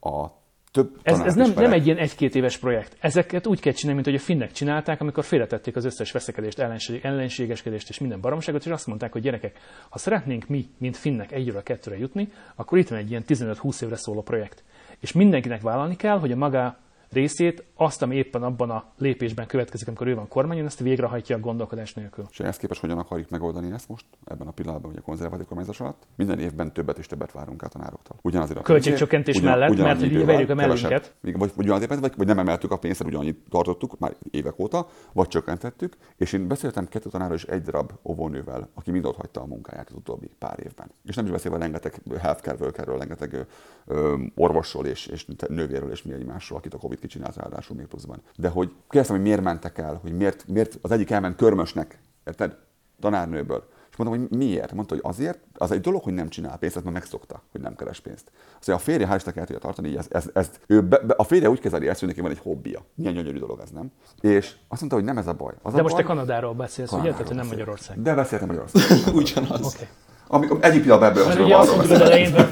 a több
Ez, ez nem, nem egy ilyen egy-két éves projekt. Ezeket úgy kell csinálni, mint hogy a finnek csinálták, amikor félretették az összes veszekedést, ellenség, ellenségeskedést és minden baromságot, és azt mondták, hogy gyerekek, ha szeretnénk mi, mint finnek egyről a kettőre jutni, akkor itt van egy ilyen 15-20 évre szóló projekt. És mindenkinek vállalni kell, hogy a maga részét, azt, ami éppen abban a lépésben következik, amikor ő van kormányon, ezt végrehajtja a gondolkodás nélkül.
És ehhez képest hogyan akarjuk megoldani ezt most, ebben a pillanatban, hogy a konzervatív kormányzás alatt? Minden évben többet és többet várunk el a tanároktól. Ugyanazért a
Költségcsökkentés
pénzért,
mellett,
ugyanannyi
mert hogy verjük a mellünket.
Vagy, vagy ugyanazért, vagy, vagy nem emeltük a pénzt, ugyanannyit tartottuk már évek óta, vagy csökkentettük. És én beszéltem kettő tanárral és egy darab óvónővel, aki mind ott hagyta a munkáját az utóbbi pár évben. És nem is beszélve rengeteg healthcare rengeteg ö, orvosról és, és nővérről és mi egymásról, akit a Covid kicsinált ráadásul még pluszban. De hogy kérdeztem, hogy miért mentek el, hogy miért, miért az egyik elment körmösnek, érted? Tanárnőből. És mondom, hogy miért? Mondta, hogy azért, az egy dolog, hogy nem csinál pénzt, ezt már megszokta, hogy nem keres pénzt. Azt mondja, a férje hál' Istennek el tudja tartani, így ez, ez, ez, ő be, be, a férje úgy kezeli ezt, hogy neki van egy hobbija. Milyen gyönyörű dolog ez, nem? És azt mondta, hogy nem ez a baj. Az
De
a
most
baj,
te Kanadáról beszélsz, ugye? Tehát hogy nem. Magyarország.
De beszéltem Magyarország. (laughs)
Ugyanaz.
Oké.
Amikor egyik pillanatban ebből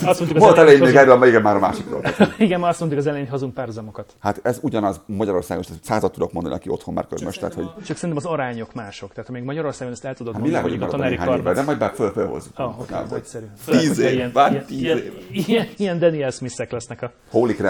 az mondtuk az
Volt
elején,
még erről, igen, már a másikról.
igen, már azt mondtuk az elején, hogy hazunk párhuzamokat.
Hát ez ugyanaz Magyarországon, és százat tudok mondani, aki otthon már körmös, tehát hogy
Csak szerintem az arányok mások. Tehát amíg Magyarországon ezt el tudod
hát
mondani,
hogy
a tanári
néhány évvel,
kar...
de majd bár föl, fölhozzuk.
Ah, oké, nagyszerű.
Tíz év,
ilyen-
tíz év.
Ilyen, Daniel Smith-ek lesznek a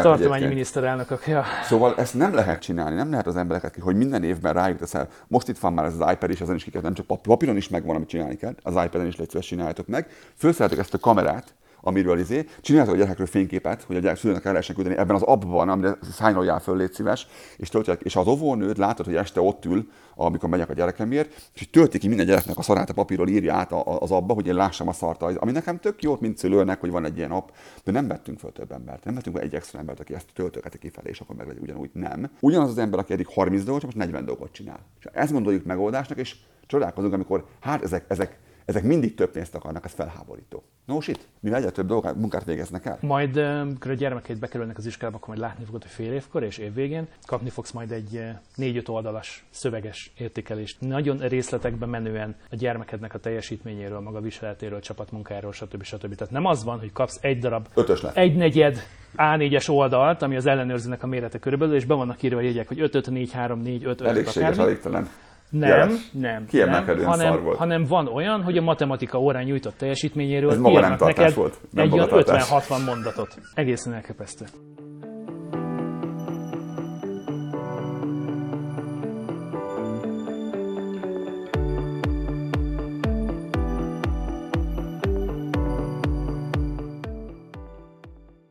tartományi miniszterelnökök.
Szóval ezt nem lehet csinálni, nem lehet az embereket ki, hogy minden évben rájuk teszel. Most itt van már ez az iPad is, ezen is ki nem csak pap- papíron is megvan, amit csinálni kell, az iPad-en is légy csináljátok meg. Felszálljátok ezt a kamerát, amiről izé, csináljátok a gyerekekről fényképet, hogy a gyerek szülőnek el lehessen küldeni ebben az appban, amire szájnoljál föl, légy szíves, és töltják, és az óvónőd látod, hogy este ott ül, amikor megyek a gyerekemért, és tölti ki minden gyereknek a szarát a papírról, írja át az abba, hogy én lássam a szart, ami nekem tök jó, mint szülőnek, hogy van egy ilyen app, de nem vettünk föl több embert, nem vettünk fel egy extra embert, aki ezt töltögeti kifelé, és akkor meg ugyanúgy nem. Ugyanaz az ember, aki eddig 30 dolgot, most 40 dolgot csinál. És ezt gondoljuk megoldásnak, és csodálkozunk, amikor hát ezek, ezek, ezek mindig több pénzt akarnak, ez felháborító. No shit, mivel egyre több dolgát, munkát végeznek el.
Majd, amikor a gyermekeid bekerülnek az iskolába, akkor majd látni fogod, hogy fél évkor és évvégén kapni fogsz majd egy ö, négy-öt oldalas szöveges értékelést. Nagyon részletekben menően a gyermekednek a teljesítményéről, maga viseletéről, csapatmunkáról, stb. stb. Tehát nem az van, hogy kapsz egy darab,
Ötös lett.
egy negyed A4-es oldalt, ami az ellenőrzőnek a mérete körülbelül, és be vannak írva a jegyek, hogy 5 5 4 3 4 5 5
Elégséges,
akármi. Nem,
Jeles.
nem,
Kiemelkedően
nem
szar
hanem,
volt.
hanem van olyan, hogy a matematika órán nyújtott teljesítményéről
Ez maga nem tartás
neked
volt. Nem
egy olyan
magatartás.
50-60 mondatot. Egészen elképesztő.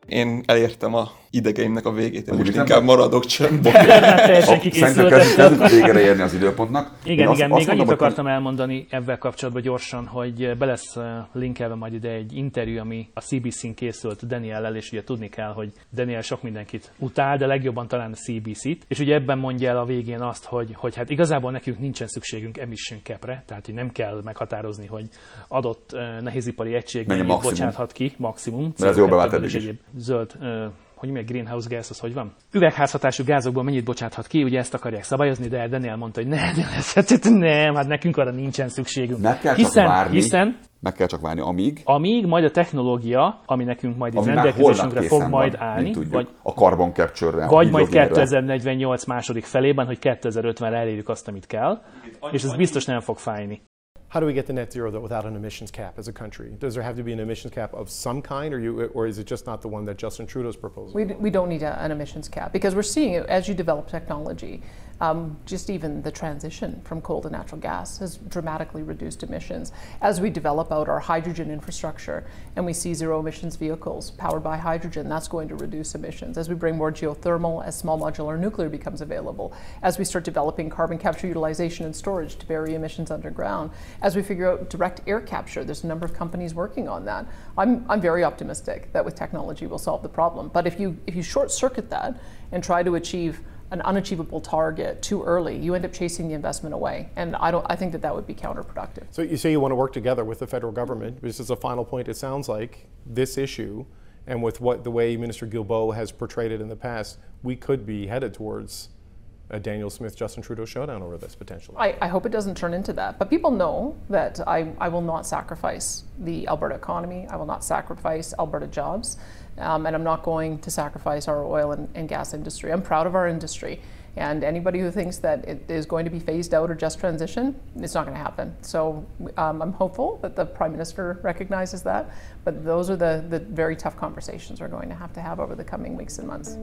Én elértem a idegeimnek a végét, én most inkább maradok csöndben.
Bernát (laughs) teljesen
Szerintem kezdünk, végére érni az időpontnak.
Igen,
Én
igen,
azt
még annyit
hogy-
akartam elmondani ebben kapcsolatban gyorsan, hogy be lesz eh, linkelve majd ide egy interjú, ami a CBC-n készült Daniellel, és ugye tudni kell, hogy Daniel sok mindenkit utál, de legjobban talán a CBC-t, és ugye ebben mondja el a végén azt, hogy, hogy hát igazából nekünk nincsen szükségünk emission capre, tehát hogy nem kell meghatározni, hogy adott eh, nehézipari egység
Mennyi
mennyit bocsáthat ki, maximum.
Mert ez jó
CO2-ből
bevált
és
eddig is.
egyéb zöld eh, hogy mi a greenhouse gas, az hogy van? Üvegházhatású gázokból mennyit bocsáthat ki, ugye ezt akarják szabályozni, de Daniel mondta, hogy (laughs) nem, nem, nem, hát nekünk arra nincsen szükségünk.
Meg kell
hiszen,
csak várni,
hiszen
meg kell csak várni, amíg,
amíg majd a technológia, ami nekünk majd itt rendelkezésünkre fog majd
van,
állni,
mint tudjuk,
vagy,
a carbon capture-re, a
vagy majd
hidrogénre.
2048 második felében, hogy 2050-re elérjük azt, amit kell, és ez biztos nem fog fájni.
How do we get to net zero though without an emissions cap as a country? Does there have to be an emissions cap of some kind, or you, or is it just not the one that Justin Trudeau's proposing?
We, we don't need a, an emissions cap because we're seeing it as you develop technology. Um, just even the transition from coal to natural gas has dramatically reduced emissions. As we develop out our hydrogen infrastructure and we see zero emissions vehicles powered by hydrogen, that's going to reduce emissions. As we bring more geothermal, as small modular nuclear becomes available, as we start developing carbon capture utilization and storage to bury emissions underground, as we figure out direct air capture, there's a number of companies working on that. I'm, I'm very optimistic that with technology we'll solve the problem. But if you, if you short circuit that and try to achieve an unachievable target too early, you end up chasing the investment away. And I, don't, I think that that would be counterproductive.
So you say you want to work together with the federal government. This is a final point. It sounds like this issue, and with what the way Minister Guilbeault has portrayed it in the past, we could be headed towards a Daniel Smith Justin Trudeau showdown over this potentially.
I, I hope it doesn't turn into that. But people know that I, I will not sacrifice the Alberta economy. I will not sacrifice Alberta jobs. Um, and I'm not going to sacrifice our oil and, and gas industry. I'm proud of our industry. And anybody who thinks that it is going to be phased out or just transition, it's not going to happen. So um, I'm hopeful that the Prime Minister recognizes that. But those are the, the very tough conversations we're going to have to have over the coming weeks and months.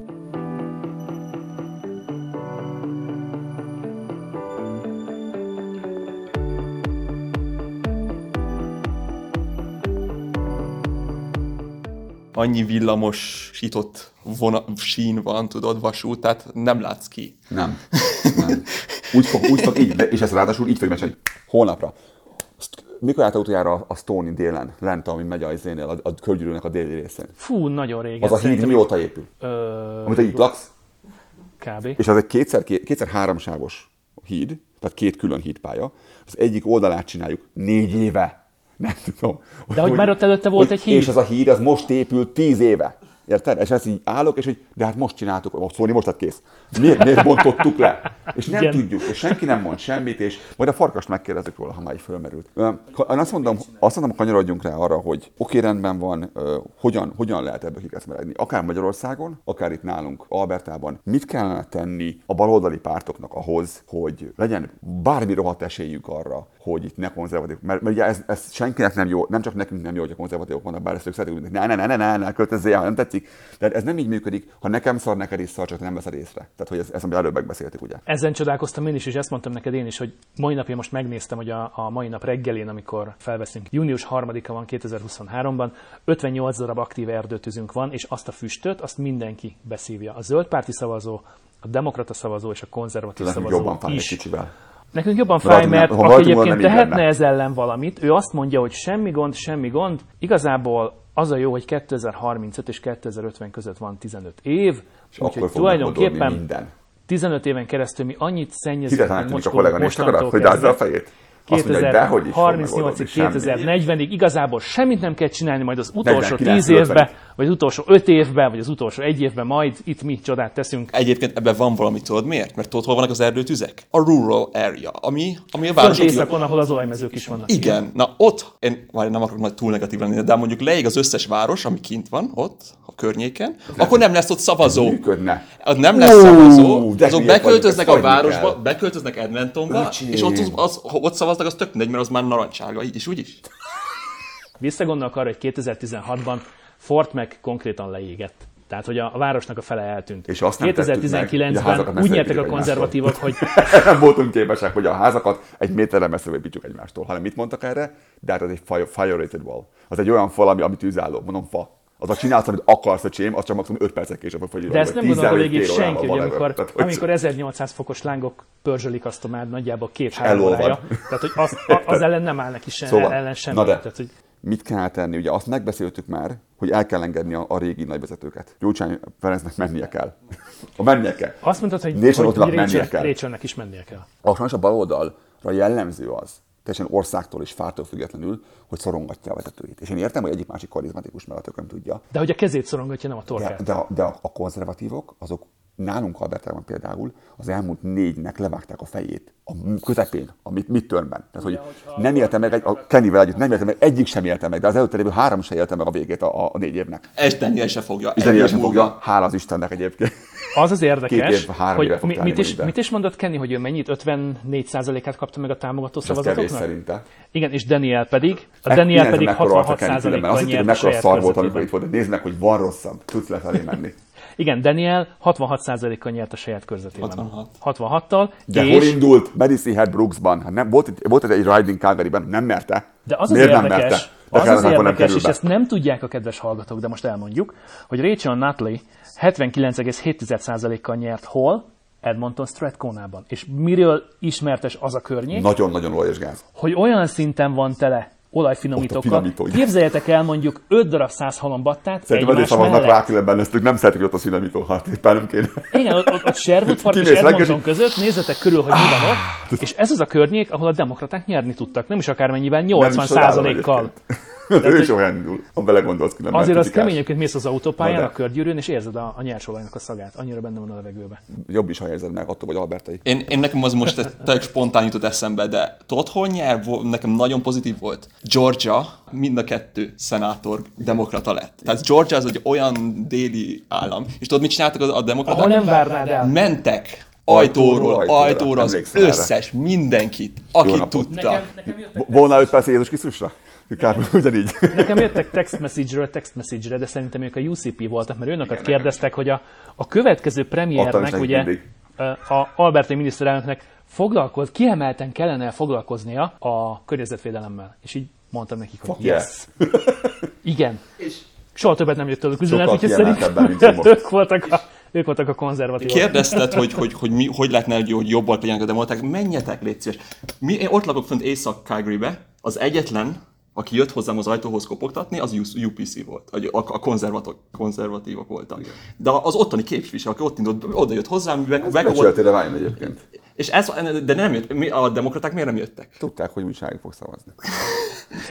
Annyi villamosított vona, sín van, tudod, vasút, tehát nem látsz ki.
Nem. nem. Úgy fog, úgy fog így, de- és ez ráadásul így fog mesélni, holnapra. Azt- Mikor állt utoljára a Stony délen, lent, ami megy a izénél, a, a körgyűrűnek a déli részén?
Fú, nagyon régen.
Az a híd mióta épül?
Ö,
Amit itt laksz?
kb.
És ez egy kétszer, két, kétszer háromsávos híd, tehát két külön hídpálya. Az egyik oldalát csináljuk négy éve. Nem tudom.
De hogy már ott előtte volt egy híd?
És ez a híd, az most épült tíz éve. Érted? És ezt így állok, és hogy de hát most csináltuk, most szólni, most lett kész. Miért, miért bontottuk le? És nem
Igen.
tudjuk, és senki nem mond semmit, és majd a farkast megkérdezzük róla, ha már így fölmerült. Én azt mondom, azt mondom, kanyarodjunk rá arra, hogy oké, rendben van, hogyan, hogyan lehet ebből kikeszmeregni. Akár Magyarországon, akár itt nálunk, Albertában. Mit kellene tenni a baloldali pártoknak ahhoz, hogy legyen bármi rohadt esélyük arra, hogy itt ne konzervatív. Mert, mert ugye ez, ez, senkinek nem jó, nem csak nekünk nem jó, hogy a konzervatívok vannak, bár ezt ők szeretik, hogy ne, ne, ne, ne, ne, ne, költözzél, ha nem tetszik. De ez nem így működik, ha nekem szar, neked is szar, csak nem veszed észre. Tehát, hogy ez, ezt amit előbb megbeszéltük, ugye.
Ezen csodálkoztam én is, és ezt mondtam neked én is, hogy mai napja most megnéztem, hogy a, a mai nap reggelén, amikor felveszünk, június 3-a van 2023-ban, 58 darab aktív erdőtűzünk van, és azt a füstöt, azt mindenki beszívja. A zöld párti szavazó, a demokrata szavazó és a konzervatív
Nekünk
szavazó
jobban
is.
kicsivel.
Nekünk jobban fáj, mert
ha
aki egyébként tehetne ez ellen valamit, ő azt mondja, hogy semmi gond, semmi gond. Igazából az a jó, hogy 2035 és 2050 között van 15 év,
És akkor
úgyhogy tulajdonképpen
minden.
15 éven keresztül mi annyit szennyezünk,
Hitetlenek tűnik a kollega, és akarod, hogy rázza a fejét? Azt mondja, hogy dehogy is fog megoldódni,
2038-ig,
semmi.
2040-ig igazából semmit nem kell csinálni, majd az utolsó
49,
10 évben,
50.
vagy az utolsó 5 évben, vagy az utolsó 1 évben majd itt mi csodát teszünk.
Egyébként ebben van valami, tudod miért? Mert tudod, hol vannak az erdőtüzek? A rural area, ami, ami a városok...
északon, ahol az olajmezők is vannak.
Igen, na ott, én már nem akarok majd túl negatív lenni, de mondjuk leég az összes város, ami kint van, ott, a környéken, akkor nem lesz ott szavazó.
Működne.
Az nem lesz szavazó,
de
azok beköltöznek a városba, beköltöznek Edmontonba, és ott, az, az, ha szavaznak, az tök mindegy, mert az már narancsága, így is, úgy is.
Visszagondolok arra, hogy 2016-ban Fort meg konkrétan leégett. Tehát, hogy a, a városnak a fele eltűnt.
És azt nem tettük meg, hogy a
2019-ben
házakat ne
úgy nyertek a konzervatívok, hogy (laughs)
nem voltunk képesek, hogy a házakat egy méterre messzebb építsük egymástól. Hanem mit mondtak erre? De hát ez egy fire, fire rated wall. Az egy olyan fal, ami, ami tűzálló. Mondom, fa. Az a csinálsz, amit akarsz, öcsém, az csak maximum 5 percek később fog fogyni.
De ezt nem gondolom végig senki, hogy amikor,
Tehát, hogy
amikor 1800 fokos lángok pörzsölik azt a már nagyjából két-három órája. Tehát, hogy az, az ellen nem áll neki sem,
Szóval,
ellen semmi.
na de,
Tehát, hogy
mit kell tenni? Ugye azt megbeszéltük már, hogy el kell engedni a, a régi nagyvezetőket. Gyurcsány Ferencnek mennie kell. A mennie kell.
azt mondtad, hogy,
Nation
hogy, hogy
mennie
Rachel,
kell.
Rachelnek is mennie kell.
A sajnos a baloldalra jellemző az, teljesen országtól és fártól függetlenül, hogy szorongatja a vezetőit. És én értem, hogy egyik másik karizmatikus, a tököm tudja.
De hogy a kezét szorongatja, nem a
De,
torkát.
de, a- de a, a konzervatívok, azok nálunk Albertában például az elmúlt négynek levágták a fejét a közepén, a mid- midtermben. Tehát, hogy nem élte meg, egy, a Kennyvel együtt nem élte meg, egyik sem élte meg, de az előtte lévő három sem élte meg a végét a, a négy évnek.
Ez Daniel se fogja.
Sem
múlva.
fogja, hála az Istennek egyébként.
Az az
Két
érdekes,
év, három
hogy
éve
mi, mit, is, mit is mondott Kenny, hogy ő mennyit? 54%-át kapta meg a támogató
Ez
szavazatoknak?
szerinte.
Igen, és Daniel pedig, a
Ek-
Daniel pedig
meg, mekkora arca Kenny különben.
66%-kal
Azt hittem, hogy
nyert a
mekkora
saját
szar volt, amikor itt volt. Nézd meg, hogy van rosszabb. Tudsz lefelé menni. (laughs)
Igen, Daniel 66%-kal nyert a saját körzetében.
66.
66-tal,
De
és
hol indult? Medicine Hat Brooksban. Hát nem, volt, itt- volt egy riding Calgary-ben, nem merte.
De az az
Miért nem
érdekes,
merte?
de az az
nem
érdekes, és ezt nem tudják a kedves hallgatók, de most elmondjuk, hogy Rachel Nutley 79,7%-kal nyert hol? Edmonton Stratconában. És miről ismertes az a környék?
Nagyon-nagyon olajos gáz.
hogy olyan szinten van tele olajfinomítókkal.
Finomító.
Képzeljetek el mondjuk 5 darab 100 halombattát
Szerintem
egymás
szavaznak rá különben, ezt nem szeretik, ott a színamító, hát éppen nem kéne.
Igen, ott, ott, Sherwood Park és Edmonton
és-
között, nézzetek körül, hogy mi van ott, és ez az a környék, ahol a demokraták nyerni tudtak, nem is akármennyivel, 80 százalékkal.
Ő is olyan indul, ha belegondolsz különben.
Azért az kemény, egyébként mész az autópályán,
de.
a körgyűrűn, és érzed a, a nyersolajnak a szagát. Annyira benne van a levegőben.
Jobb is, ha érzed meg, attól vagy Albertai.
Én, én nekem az most egy- tényleg spontán jutott eszembe, de tudod, hol nyer? Nekem nagyon pozitív volt. Georgia, mind a kettő szenátor demokrata lett. Tehát Georgia az egy olyan déli állam. És tudod, mit csináltak a, a
Ahol
demokraták?
nem várnád el.
mentek ajtóról, ajtóra az
emlékszem erre.
összes, mindenkit, akit tudta.
Nekem, nekem jöttek
Volna 5 perc Jézus Krisztusra? Kár, ugyanígy.
Nekem jöttek text message-ről text message-re, de szerintem ők a UCP voltak, mert őnöket kérdeztek, hogy a, a következő premiernek, ugye,
mindig.
a Alberti miniszterelnöknek foglalkoz, kiemelten kellene foglalkoznia a környezetvédelemmel. És így mondtam nekik, hogy
Fuck
yes. Igen. Soha többet nem jött tőlük üzenet, úgyhogy szerintem ők voltak a, ők voltak a konzervatívok.
Kérdezted, hogy, hogy, hogy, mi, hogy lehetne, hogy, hogy jobbak legyenek a demokraták. Menjetek, légy szíves. Mi, én ott lakok fönt észak calgary az egyetlen, aki jött hozzám az ajtóhoz kopogtatni, az UPC volt. A, a konzervatok, konzervatívok voltak. De az ottani képviselő, aki ott indult, oda jött hozzám, meg, meg volt,
egyébként.
és ez, de nem jött, mi, a demokraták miért nem jöttek?
Tudták, hogy újságig fog szavazni.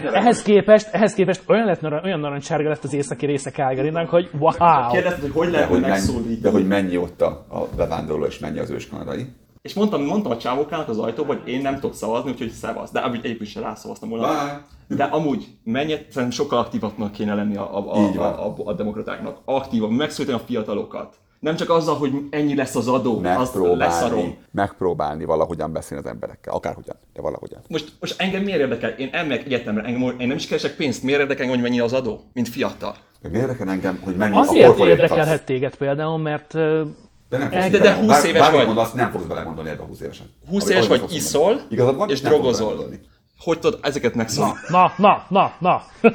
(laughs)
Ehhez képest, ehhez képest olyan, lett, olyan narancsárga lett az északi része Calgarynak, hogy wow!
Kérdezted, hogy hogy lehet
hogy, mennyi,
megszólítani.
de hogy mennyi ott a, a bevándorló, és mennyi az őskanadai.
És mondtam, mondtam a csávókának az ajtóba, hogy én nem tudok szavazni, úgyhogy szavaz. De amúgy egyébként sem rászavaztam volna.
Bye.
De amúgy mennyit, szerintem sokkal aktívabbnak kéne lenni a, a, a,
van.
a, a, a demokratáknak. Aktívan, megszólítani a fiatalokat. Nem csak azzal, hogy ennyi lesz az adó, az
Megpróbálni,
leszarom.
megpróbálni valahogyan beszélni az emberekkel. Akárhogyan, de valahogyan.
Most, most engem miért érdekel? Én elmegyek egyetemre, engem, én nem is keresek pénzt. Miért érdekel, hogy mennyi az adó? Mint fiatal.
Miért érdekel engem, hogy mennyi
Azért
a
érdekelhet téged például, mert
De nem
De-
fogsz
de
bele-
20
bár-
éves
bármit
vagy.
mondasz, nem fogsz belemondani ebbe a 20 évesen.
20
Ami-
éves vagy, iszol.
Igazad van,
és
nem
drogozol. Hogy tudod ezeket megszólítani?
na, na, na, na. (laughs)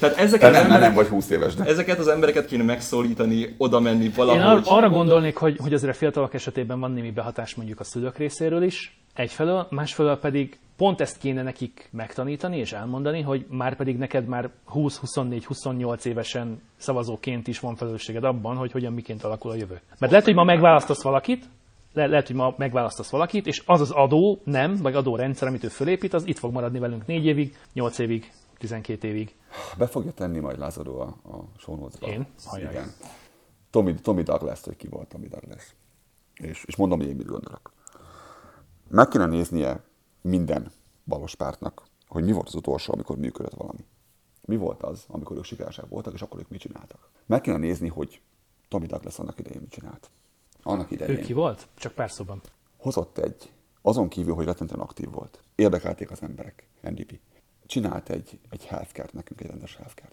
Tehát
Te
ezeket,
nem, mert nem
emberek,
vagy 20 éves, de
ezeket az embereket kéne megszólítani, oda menni
Én
valahogy.
ar- arra gondolnék, hogy, hogy azért a fiatalok esetében van némi behatás mondjuk a szülők részéről is, egyfelől, másfelől pedig pont ezt kéne nekik megtanítani és elmondani, hogy már pedig neked már 20-24-28 évesen szavazóként is van felelősséged abban, hogy hogyan miként alakul a jövő. Mert lehet, hogy ma megválasztasz valakit, le- lehet, hogy ma megválasztasz valakit, és az az adó nem, vagy adórendszer, amit ő fölépít, az itt fog maradni velünk 4 évig, 8 évig, 12 évig.
Be fogja tenni majd Lázadó a, a notes-ba.
Én? Hajjaj.
Igen. Tommy, Tommy Douglas, hogy ki volt Tommy Douglas. És, és mondom, hogy én mit gondolok. Meg kéne néznie minden balos pártnak, hogy mi volt az utolsó, amikor működött valami. Mi volt az, amikor ők sikeresek voltak, és akkor ők mit csináltak. Meg kéne nézni, hogy Tommy Douglas annak idején mit csinált. Annak
Ő
idején
ki volt? Csak pár szóban.
hozott egy, azon kívül, hogy rettentően aktív volt. Érdekelték az emberek, NDP. Csinált egy, egy healthcare nekünk, egy rendes healthcare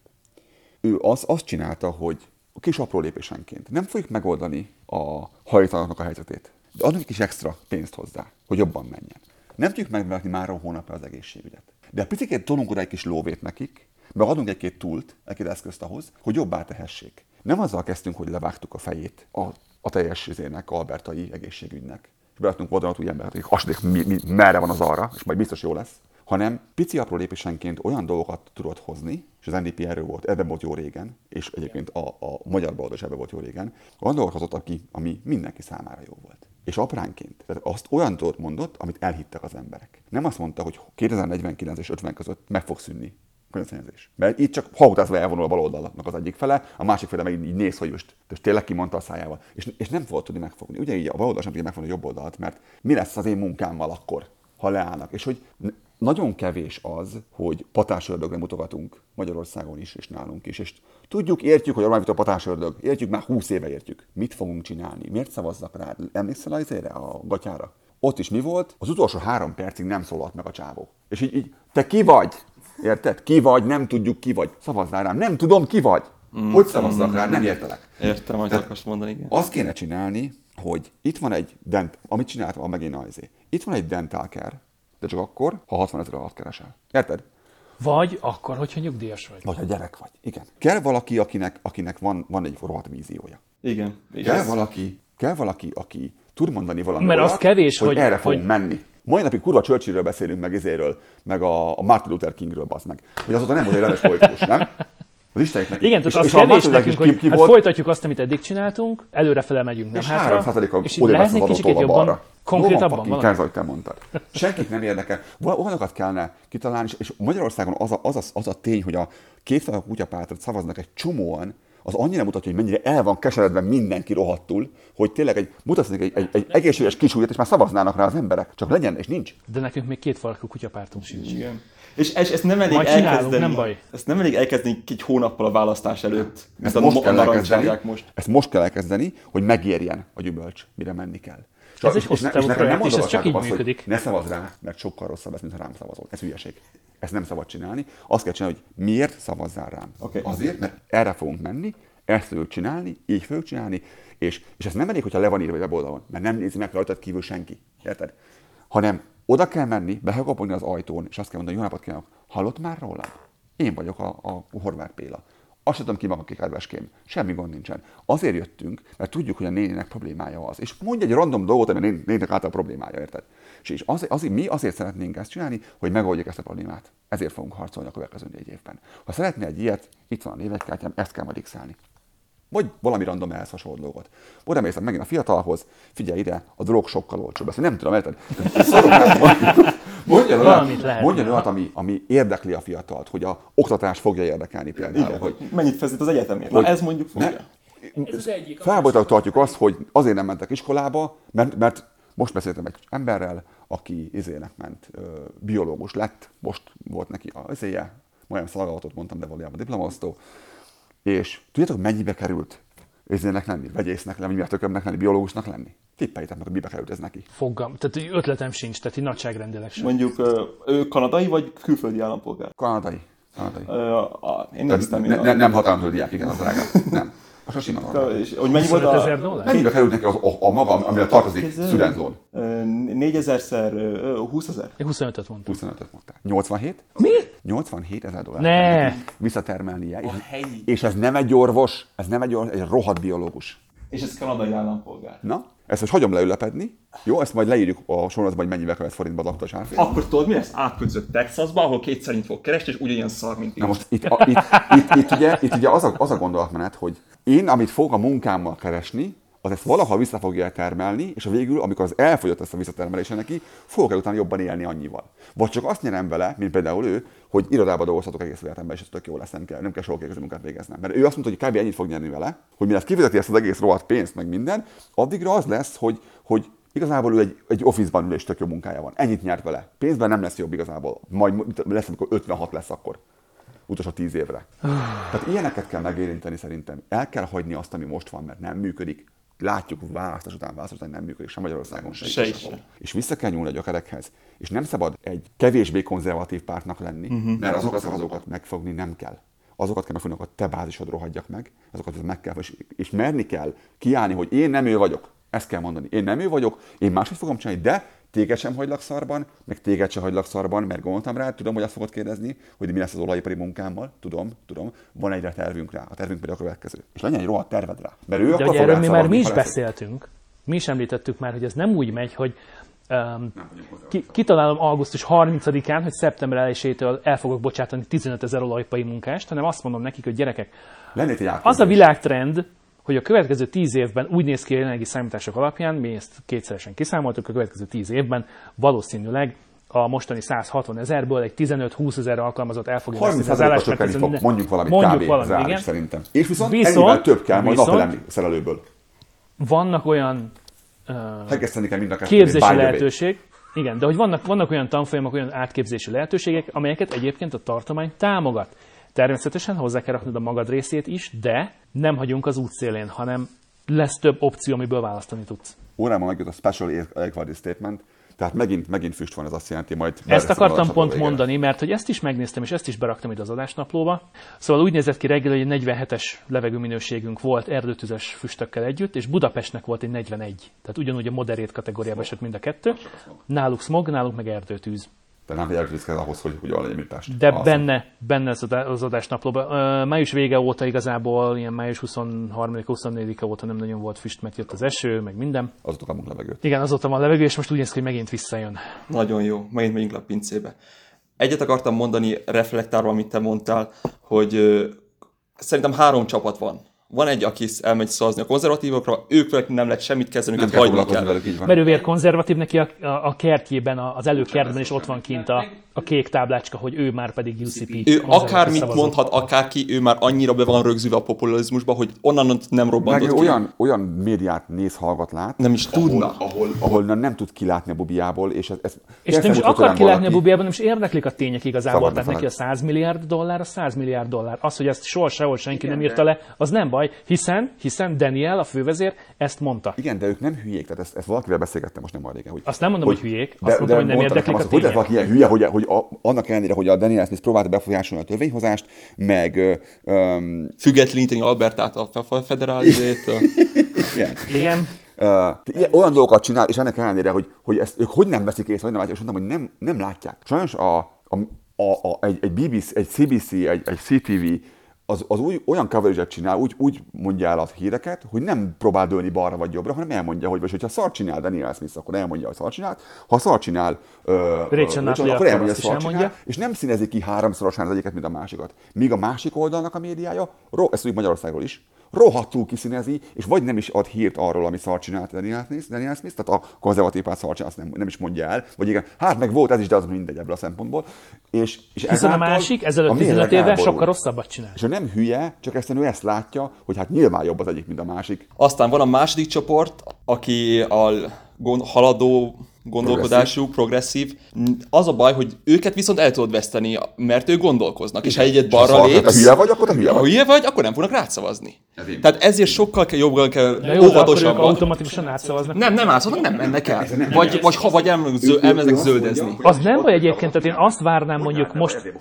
Ő az, azt csinálta, hogy kis apró lépésenként. Nem fogjuk megoldani a hajtalanoknak a helyzetét, de adunk egy kis extra pénzt hozzá, hogy jobban menjen. Nem tudjuk megvenni már a hónapra az egészségügyet. De picit tolunk oda egy kis lóvét nekik, meg adunk egy-két túlt, egy-két eszközt ahhoz, hogy jobbá tehessék. Nem azzal kezdtünk, hogy levágtuk a fejét a, a teljes izének, albertai egészségügynek. És beadtunk vonalat új embert, hogy azt mi, mi, merre van az arra, és majd biztos jó lesz. Hanem pici apró lépésenként olyan dolgokat tudott hozni, és az NDP erről volt, ebben volt jó régen, és egyébként a, a magyar baloldal is ebben volt jó régen, olyan dolgokat hozott, aki, ami mindenki számára jó volt. És apránként. Tehát azt olyan dolgot mondott, amit elhittek az emberek. Nem azt mondta, hogy 2049 és 50 között meg fog szűnni környezetszennyezés. Mert itt csak hautázva elvonul a baloldalnak az egyik fele, a másik fele meg így, így néz, hogy most, most tényleg kimondta a szájával. És, és nem fogod tudni megfogni. Ugye így a baloldal sem tudja megfogni a jobb oldalt, mert mi lesz az én munkámmal akkor, ha leállnak. És hogy nagyon kevés az, hogy patásördögre mutogatunk Magyarországon is, és nálunk is. És tudjuk, értjük, hogy Orbán Viktor patásördög. Értjük, már 20 éve értjük. Mit fogunk csinálni? Miért szavazzak rá? Emlékszel az a gatyára? Ott is mi volt? Az utolsó három percig nem szólalt meg a csávó. És így, így te ki vagy? Érted? Ki vagy? Nem tudjuk ki vagy. Szavazzál rám. Nem tudom ki vagy. Hogy szavazzak rá? Nem értelek.
Értem, hogy akarsz mondani, igen.
Azt kéne csinálni, hogy itt van egy dent, amit csináltam megint az Itt van egy dental care, de csak akkor, ha 60 ezer alatt keresel. Érted?
Vagy akkor, hogyha nyugdíjas vagy.
Vagy ha gyerek vagy. Igen. Kell valaki, akinek, akinek van, van egy rohadt víziója.
Igen.
Kell valaki, kell valaki, aki tud mondani valami
Mert az
olyat,
kevés,
hogy,
hogy-
erre fogunk
hogy-
menni. Mai napig kurva Churchillről beszélünk, meg izéről, meg a, a Martin Luther Kingről, bazd meg. Hogy azóta nem volt egy rendes politikus, nem? Az Isteniknek.
Igen, tehát az
és a
kevés nekünk, hogy
ki
hát
volt,
folytatjuk azt, amit eddig csináltunk, előrefele megyünk, nem
és
hátra.
3%-a
és így
odébb lesz az adótól
jobban,
balra.
konkrétabban
No, ahogy te mondtad. Senkit nem érdekel. Olyanokat kellene kitalálni, és- és Magyarországon az a, az, a, az a tény, hogy a kétfele kutyapártot szavaznak egy csomóan, az annyira mutatja, hogy mennyire el van keseredve mindenki rohadtul, hogy tényleg egy, mutatsz egy, egy, egy egészséges kisúlyat, és már szavaznának rá az emberek. Csak legyen, és nincs.
De nekünk még két farkú kutyapártunk sincs.
Igen. És, és ezt nem elég
Majd
elkezdeni.
nem baj.
Ezt nem elég elkezdeni egy hónappal a választás előtt.
Ezt
a
most
mo-
kell elkezdeni,
most.
ezt most kell elkezdeni, hogy megérjen a gyümölcs, mire menni kell. És,
Ez egy
és
hosszú
ne- nekem nem
és ez csak így
azt, hogy
működik.
Ne szavazz rá, mert sokkal rosszabb lesz, mint ha rám szavazol. Ez hülyeség. Ezt nem szabad csinálni. Azt kell csinálni, hogy miért szavazzál rám.
Oké.
Azért, mert erre fogunk menni, ezt fogjuk csinálni, így fogjuk csinálni, és, és ez nem elég, hogyha le van írva egy weboldalon, mert nem nézi meg rajtad kívül senki. Érted? Hanem oda kell menni, be kell kapni az ajtón, és azt kell mondani, jó napot kívánok, hallott már rólam? Én vagyok a, a Horváth Béla. Azt sem tudom ki maga ki, kedveském. Semmi gond nincsen. Azért jöttünk, mert tudjuk, hogy a nénének problémája az. És mondja egy random dolgot, ami a nén- nénének által problémája, érted? És- az, azért, mi azért szeretnénk ezt csinálni, hogy megoldjuk ezt a problémát. Ezért fogunk harcolni a következő négy évben. Ha szeretné egy ilyet, itt van a névegykártyám, ezt kell majd x vagy valami random ehhez hasonló dolgot. Oda mész megint a fiatalhoz, figyelj ide, a drog sokkal olcsóbb. Ezt nem tudom, érted? Mondja
Valamit lehet.
mondja olyat ami, ami érdekli a fiatalt, hogy a oktatás fogja érdekelni például.
Igen,
Hogy,
mennyit fizet az egyetemért.
hogy
Na ez mondjuk fogja.
ne, Felbolytak tartjuk azt, hogy azért nem mentek iskolába, mert, mert most beszéltem egy emberrel, aki izének ment, ö, biológus lett, most volt neki a izéje, majdnem szalagatot mondtam, de valójában diplomosztó, és tudjátok, mennyibe került izének lenni, vegyésznek lenni, miért tökömnek lenni, biológusnak lenni? Tippeljétek meg, hogy mibe került ez neki.
Foggam. Tehát ötletem sincs, tehát így nagyságrendileg sem.
Mondjuk ő kanadai vagy külföldi állampolgár?
Kanadai. Kanadai.
Ö, a, én néztem.
ne, ne,
a-
nem diák, igen, az drága. Nem. A sima normál.
És, hogy mennyi volt
25
a...
Mennyibe került neki az, a, a maga, amire tartozik,
ö, 4000-szer 20 ezer?
Én 25-öt mondtam.
25-öt mondtál. 87?
Mi?
87 ezer dollár.
Ne!
Visszatermelnie. És,
helyi.
és ez nem egy orvos, ez nem egy orvos, egy rohadt biológus.
És ez kanadai állampolgár.
Na, ezt most hagyom leülepedni. Jó, ezt majd leírjuk a sorozatban, hogy mennyibe kellett forintba az aktas árfény.
Akkor tudod mi lesz? Átköltözök Texasba, ahol kétszer fog keresni, és ugyanilyen szar, mint
Na most itt, a, itt, itt, itt, ugye, itt ugye az, a, az a gondolatmenet, hogy én, amit fogok a munkámmal keresni, az ezt valaha vissza fogja termelni, és a végül, amikor az elfogyott ezt a visszatermelése neki, fogok el utána jobban élni annyival. Vagy csak azt nyerem vele, mint például ő, hogy irodába dolgozhatok egész életemben, és ez tök jó lesz, nem kell, nem kell sok munkát végeznem. Mert ő azt mondta, hogy kb. ennyit fog nyerni vele, hogy mi lesz kifizeti ezt az egész rohadt pénzt, meg minden, addigra az lesz, hogy, hogy Igazából ő egy, egy office-ban ül és tök jó munkája van. Ennyit nyert vele. Pénzben nem lesz jobb igazából. Majd lesz, amikor 56 lesz akkor. Utolsó 10 évre. Tehát ilyeneket kell megérinteni szerintem. El kell hagyni azt, ami most van, mert nem működik. Látjuk választás után választás után nem működik, sem Magyarországon, se,
Se
se. És vissza kell nyúlni a gyökerekhez. És nem szabad egy kevésbé konzervatív pártnak lenni, uh-huh. mert azokat a szavazókat megfogni nem kell. Azokat kell megfogni, a te bázisod rohadjak meg, azokat meg kell, és, és merni kell kiállni, hogy én nem ő vagyok. Ezt kell mondani. Én nem ő vagyok, én máshogy fogom csinálni, de téged sem hagylak szarban, meg téged sem hagylak szarban, mert gondoltam rá, tudom, hogy azt fogod kérdezni, hogy mi lesz az olajipari munkámmal, tudom, tudom, van egyre tervünk rá, a tervünk pedig a következő. És legyen egy rohadt terved rá. Mert ő
De
akkor
erről mi már mi is beszéltünk, mi is említettük már, hogy ez nem úgy megy, hogy um, ki, kitalálom augusztus 30-án, hogy szeptember 1-től el fogok bocsátani 15 ezer olajpai munkást, hanem azt mondom nekik, hogy gyerekek,
egy
az a világtrend, hogy a következő 10 évben úgy néz ki a jelenlegi számítások alapján, mi ezt kétszeresen kiszámoltuk, a következő 10 évben valószínűleg a mostani 160 ezerből egy 15-20 ezer alkalmazott el fogja
30
veszni az
százalékos
állást, mert
csökkenni
ez
fog,
minden-
mondjuk valamit
mondjuk
kb.
valami, igen.
szerintem. És viszont,
Viszont-
ennyivel több kell majd napelemi szerelőből.
Vannak olyan
Hegeszteni kell mind a
képzési lehetőség, igen, de hogy vannak, vannak olyan tanfolyamok, olyan átképzési lehetőségek, amelyeket egyébként a tartomány támogat. Természetesen hozzá kell raknod a magad részét is, de nem hagyunk az útszélén, hanem lesz több opció, amiből választani tudsz.
Órámon megjött a Special Equality Statement, tehát megint, megint füst van, ez azt jelenti, majd...
Ezt akartam pont
végére.
mondani, mert hogy ezt is megnéztem, és ezt is beraktam ide az adásnaplóba. Szóval úgy nézett ki reggel, hogy egy 47-es levegőminőségünk volt erdőtüzes füstökkel együtt, és Budapestnek volt egy 41. Tehát ugyanúgy a moderét kategóriába esett mind a kettő. Náluk smog, náluk meg erdőtűz.
De nem kell ahhoz, hogy hogyan legyen immunitást.
De
Alszom.
benne, benne az adá- az adásnaplóban. Május vége óta igazából, ilyen május 23-24-e óta nem nagyon volt füst, mert jött az eső, meg minden.
Azóta kapunk levegőt.
Igen, azóta van levegő, és most úgy néz ki, hogy megint visszajön.
Nagyon jó, megint megyünk le a pincébe. Egyet akartam mondani, reflektálva, amit te mondtál, hogy ö, szerintem három csapat van. Van egy, aki elmegy szavazni a konzervatívokra, ők velük nem lehet semmit kezdeni, őket
kell
hagyni kell.
velük, így van.
Mert ő vér konzervatív, neki a, a, a kertjében, az előkertben is ott van kint a, a kék táblácska, hogy ő már pedig UCP.
Ő akármit
szavazó.
mondhat akárki, ő már annyira be van rögzülve a populizmusba, hogy onnan nem
ő
ki.
olyan, olyan médiát néz, hallgat, lát,
Nem is tudna.
ahol, ahol, ahol nem, nem tud kilátni a bubiából, és ez, ez
És nem is akar kilátni a bubiában, nem is érdeklik a tények igazából.
Szabad
Tehát neki a
befeled.
100 milliárd dollár, a 100 milliárd dollár. Az, hogy ezt soha sehol senki nem írta le, az nem baj, hiszen, hiszen Daniel, a fővezér, ezt mondta.
Igen, de ők nem hülyék, tehát ezt, ezt valakivel beszélgettem most nem olyan régen. Hogy,
Azt nem mondom, hogy hülyék, azt
de,
mondtam,
de
hogy nem érdeklik a
azt, hogy lehet valaki ilyen hülye, hogy, hogy a, annak ellenére, hogy a Daniel Smith próbálta befolyásolni a törvényhozást, meg öm,
Függetleníteni Albertát a fe- fe- federálizétől. (laughs)
ilyen,
Igen,
Uh, ilyen, olyan dolgokat csinál, és ennek ellenére, hogy, hogy ezt ők hogy nem veszik észre, hogy nem látják, és mondtam, hogy nem, nem látják. Sajnos a, a, a, a, egy, egy BBC, egy CBC, egy, egy CTV az, az úgy, olyan coverage csinál, úgy, úgy mondja el a híreket, hogy nem próbál dőlni balra vagy jobbra, hanem elmondja, hogy vagy hogyha szar csinál Daniel Smith, akkor elmondja, hogy szar csinált. Ha szar csinál, uh,
Rachel Notley
akkor elmondja, szar
elmondja.
csinál, és nem színezi ki háromszorosan az egyiket, mint a másikat. Míg a másik oldalnak a médiája, ro- ezt tudjuk Magyarországról is, rohadtul kiszínezi, és vagy nem is ad hírt arról, ami szar csinált Daniel Smith, Daniel Smith tehát a konzervatív párt szar csinált, azt nem, nem is mondja el, vagy igen, hát meg volt ez is, de az mindegy ebből a szempontból. És, és
hiszen a másik ezelőtt
a mérleg
15 évvel
elborul.
sokkal rosszabbat csinál.
És ő nem hülye, csak ezt ő ezt látja, hogy hát nyilván jobb az egyik, mint a másik.
Aztán van a második csoport, aki a haladó gondolkodású, progresszív. Az a baj, hogy őket viszont el tudod veszteni, mert ők gondolkoznak. És ha egyet balra
Ha
lépsz,
hülye vagy, akkor te hülye
ha
vagy.
hülye vagy, akkor nem fognak rád szavazni.
Ez így.
Tehát ezért sokkal kell jobban kell,
De jó, de akkor ők
óvatosabban.
automatikusan átszavaznak.
Nem, nem átszavaznak, nem mennek el. Vagy, vagy ha vagy elmennek, zö, elmennek zöldezni.
Az nem baj egyébként, tehát én azt várnám mondjuk most,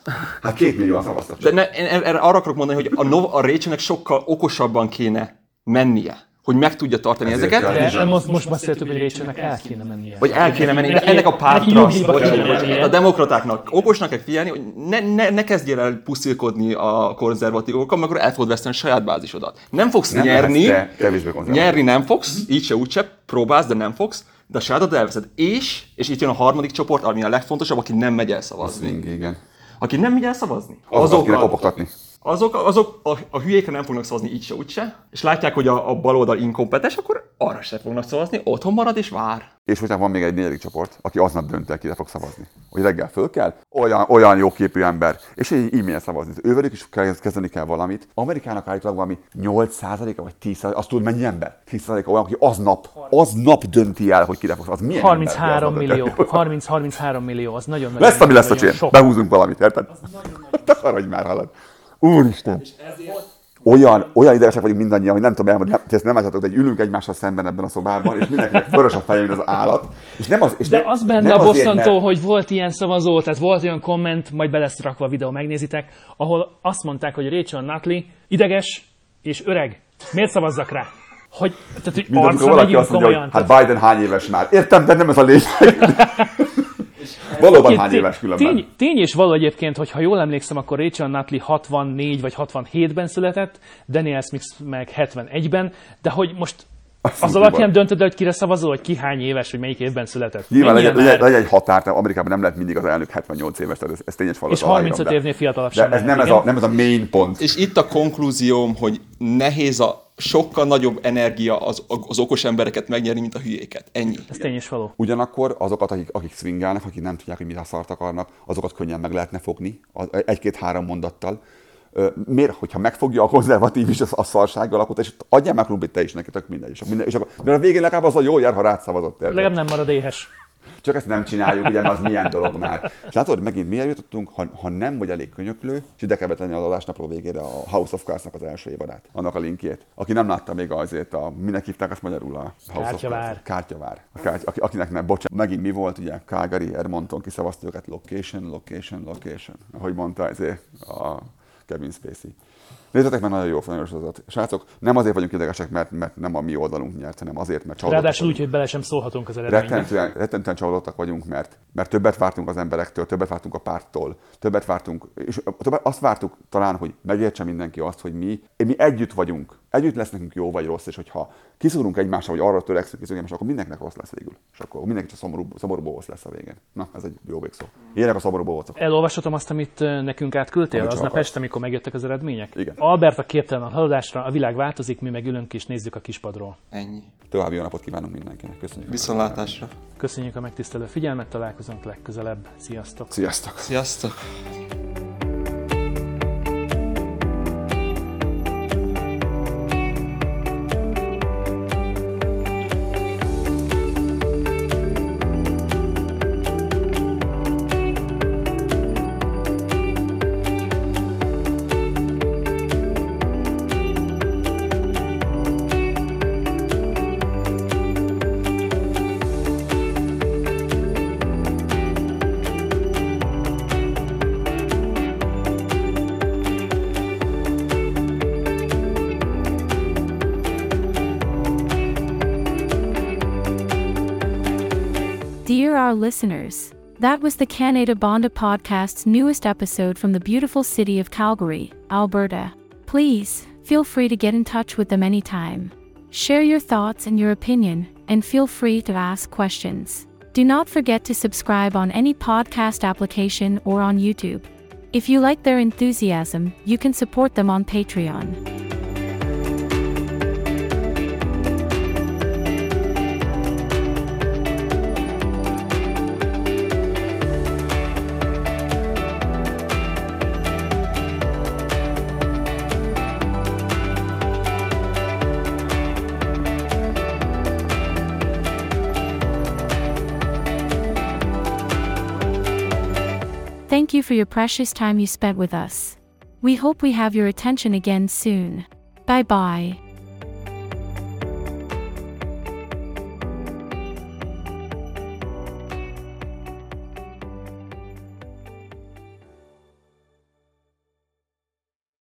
Hát két millióan szavaztak.
De ne, arra akarok mondani, hogy a, Nov- a Rachelnek sokkal okosabban kéne mennie, hogy meg tudja tartani
Ezért
ezeket.
kell.
de most, most beszéltük, hogy Rachelnek el kéne mennie.
Vagy el kéne menni, de ennek a pártra,
mennie.
a demokratáknak okosnak kell figyelni, hogy ne, ne, ne kezdjél el puszilkodni a konzervatívokkal, mert akkor el fogod veszteni a saját bázisodat. Nem fogsz
Nem
nyerni,
konzervatív.
nyerni nem fogsz, így se úgy se, próbálsz, de nem fogsz, de a sajátot elveszed. És, és itt jön a harmadik csoport, ami a legfontosabb, aki nem megy el szavazni.
Igen, igen.
Aki nem megy el szavazni,
Azokat
azokkal,
kopogtatni.
Azok, azok a, a hülyékre nem fognak szavazni így se, úgy se, és látják, hogy a, a baloldal inkompetens, akkor arra se fognak szavazni, otthon marad és vár.
És utána van még egy negyedik csoport, aki aznap dönt el, kire fog szavazni. Hogy reggel föl kell, olyan, olyan jóképű ember, és így e-mail szavazni. Ővelük is kell- kezdeni kell valamit. Amerikának állítólag valami 8%-a vagy 10%-a, azt tud mennyi ember? 10%-a olyan, aki aznap, aznap dönti el, hogy kire fog szavazni. Milyen ember, hogy
33
aznap
millió,
dönti el?
30-33 millió, az nagyon
Lesz, ami lesz a csén.
sok.
Behúzunk valamit, érted? (laughs) Takarodj már, halad. Úristen! Olyan, olyan idegesek vagyunk mindannyian, hogy nem tudom elmondani, nem, ezt nem láthatok, de egy ülünk egymással szemben ebben a szobában, és mindenkinek vörös a feje, mint az állat. És nem az, és
De
nem-
az benne
nem
a bosszantó,
mert-
hogy volt ilyen szavazó, tehát volt olyan komment, majd be lesz rakva a videó, megnézitek, ahol azt mondták, hogy Rachel Nutley ideges és öreg. Miért szavazzak rá? Hogy, tehát, hogy
amikor
arcra
valaki azt mondja,
komolyan.
hogy hát Biden hány éves már. Értem, de nem ez a lényeg. (laughs) Valóban hány éves különben.
Tény, tény és való egyébként, hogy ha jól emlékszem, akkor Rachel Nutley 64 vagy 67-ben született, Daniel Smith meg 71-ben, de hogy most
Azt
az alapján döntöd, hogy kire szavazol, hogy ki hány éves, hogy melyik évben született.
Nyilván legyen, legyen, legyen egy határ, tehát Amerikában nem lehet mindig az elnök 78 éves, tehát ez, ez tényes való.
És 35 évnél fiatalabb
De
sem
ez nem ez, a, nem ez a main pont.
És itt a konklúzióm, hogy nehéz a sokkal nagyobb energia az, az okos embereket megnyerni, mint a hülyéket. Ennyi.
Ez tény és való.
Ugyanakkor azokat, akik, akik swingelnek, akik nem tudják, hogy mit szart akarnak, azokat könnyen meg lehetne fogni, egy-két-három mondattal. Miért, hogyha megfogja a konzervatív is a, a szarsággal, akkor is adjál már krumplit te is neki, tök mindegy. És, minden, és akkor, de a végén legalább az a jó jár, ha rád szavazott.
Legalább nem marad éhes.
Csak ezt nem csináljuk, ugye, mert az milyen dolog már. És látod, megint miért jutottunk, ha, ha nem vagy elég könyöklő, és ide kell betenni az adásnapló végére a House of Cards-nak az első évadát, annak a linkjét. Aki nem látta még azért, a, minek hívták azt magyarul a House
Kártyavár.
of? Kártyavár. A kárty, aki, akinek nem, bocsánat, megint mi volt, ugye, Calgary, Edmonton, kiszavazta őket, location, location, location, ahogy mondta ezért a Kevin Spacey. Nézzetek meg, nagyon jó sorozat. Srácok, nem azért vagyunk idegesek, mert, mert nem a mi oldalunk nyert, hanem azért, mert csalódottak
Ráadásul úgy, hogy bele sem szólhatunk az eredménybe.
Rettentően, rettentően csalódottak vagyunk, mert, mert többet vártunk az emberektől, többet vártunk a párttól, többet vártunk, és többet, azt vártuk talán, hogy megértse mindenki azt, hogy mi, mi együtt vagyunk, együtt lesz nekünk jó vagy rossz, és hogyha kiszúrunk egymásra, hogy arra törekszünk, kiszúrunk egymásra, akkor mindenkinek rossz lesz végül. És akkor mindenki csak szomorú, szomorú bohóc lesz a végén. Na, ez egy jó végszó. Ilyenek a szomorú bohócok.
Elolvashatom azt, amit nekünk átküldtél
Amit
aznap este, amikor megjöttek az eredmények?
Igen.
Alberta képtelen a haladásra, a világ változik, mi meg ülünk és nézzük a kispadról.
Ennyi.
További jó napot kívánunk mindenkinek. Köszönjük.
Viszontlátásra.
Köszönjük a megtisztelő figyelmet, találkozunk legközelebb. Sziasztok!
Sziasztok!
Sziasztok!
Our listeners, that was the Canada Bonda podcast's newest episode from the beautiful city of Calgary, Alberta. Please feel free to get in touch with them anytime. Share your thoughts and your opinion, and feel free to ask questions. Do not forget to subscribe on any podcast application or on YouTube. If you like their enthusiasm, you can support them on Patreon. You for your precious time you spent with us. We hope we have your attention again soon. Bye bye.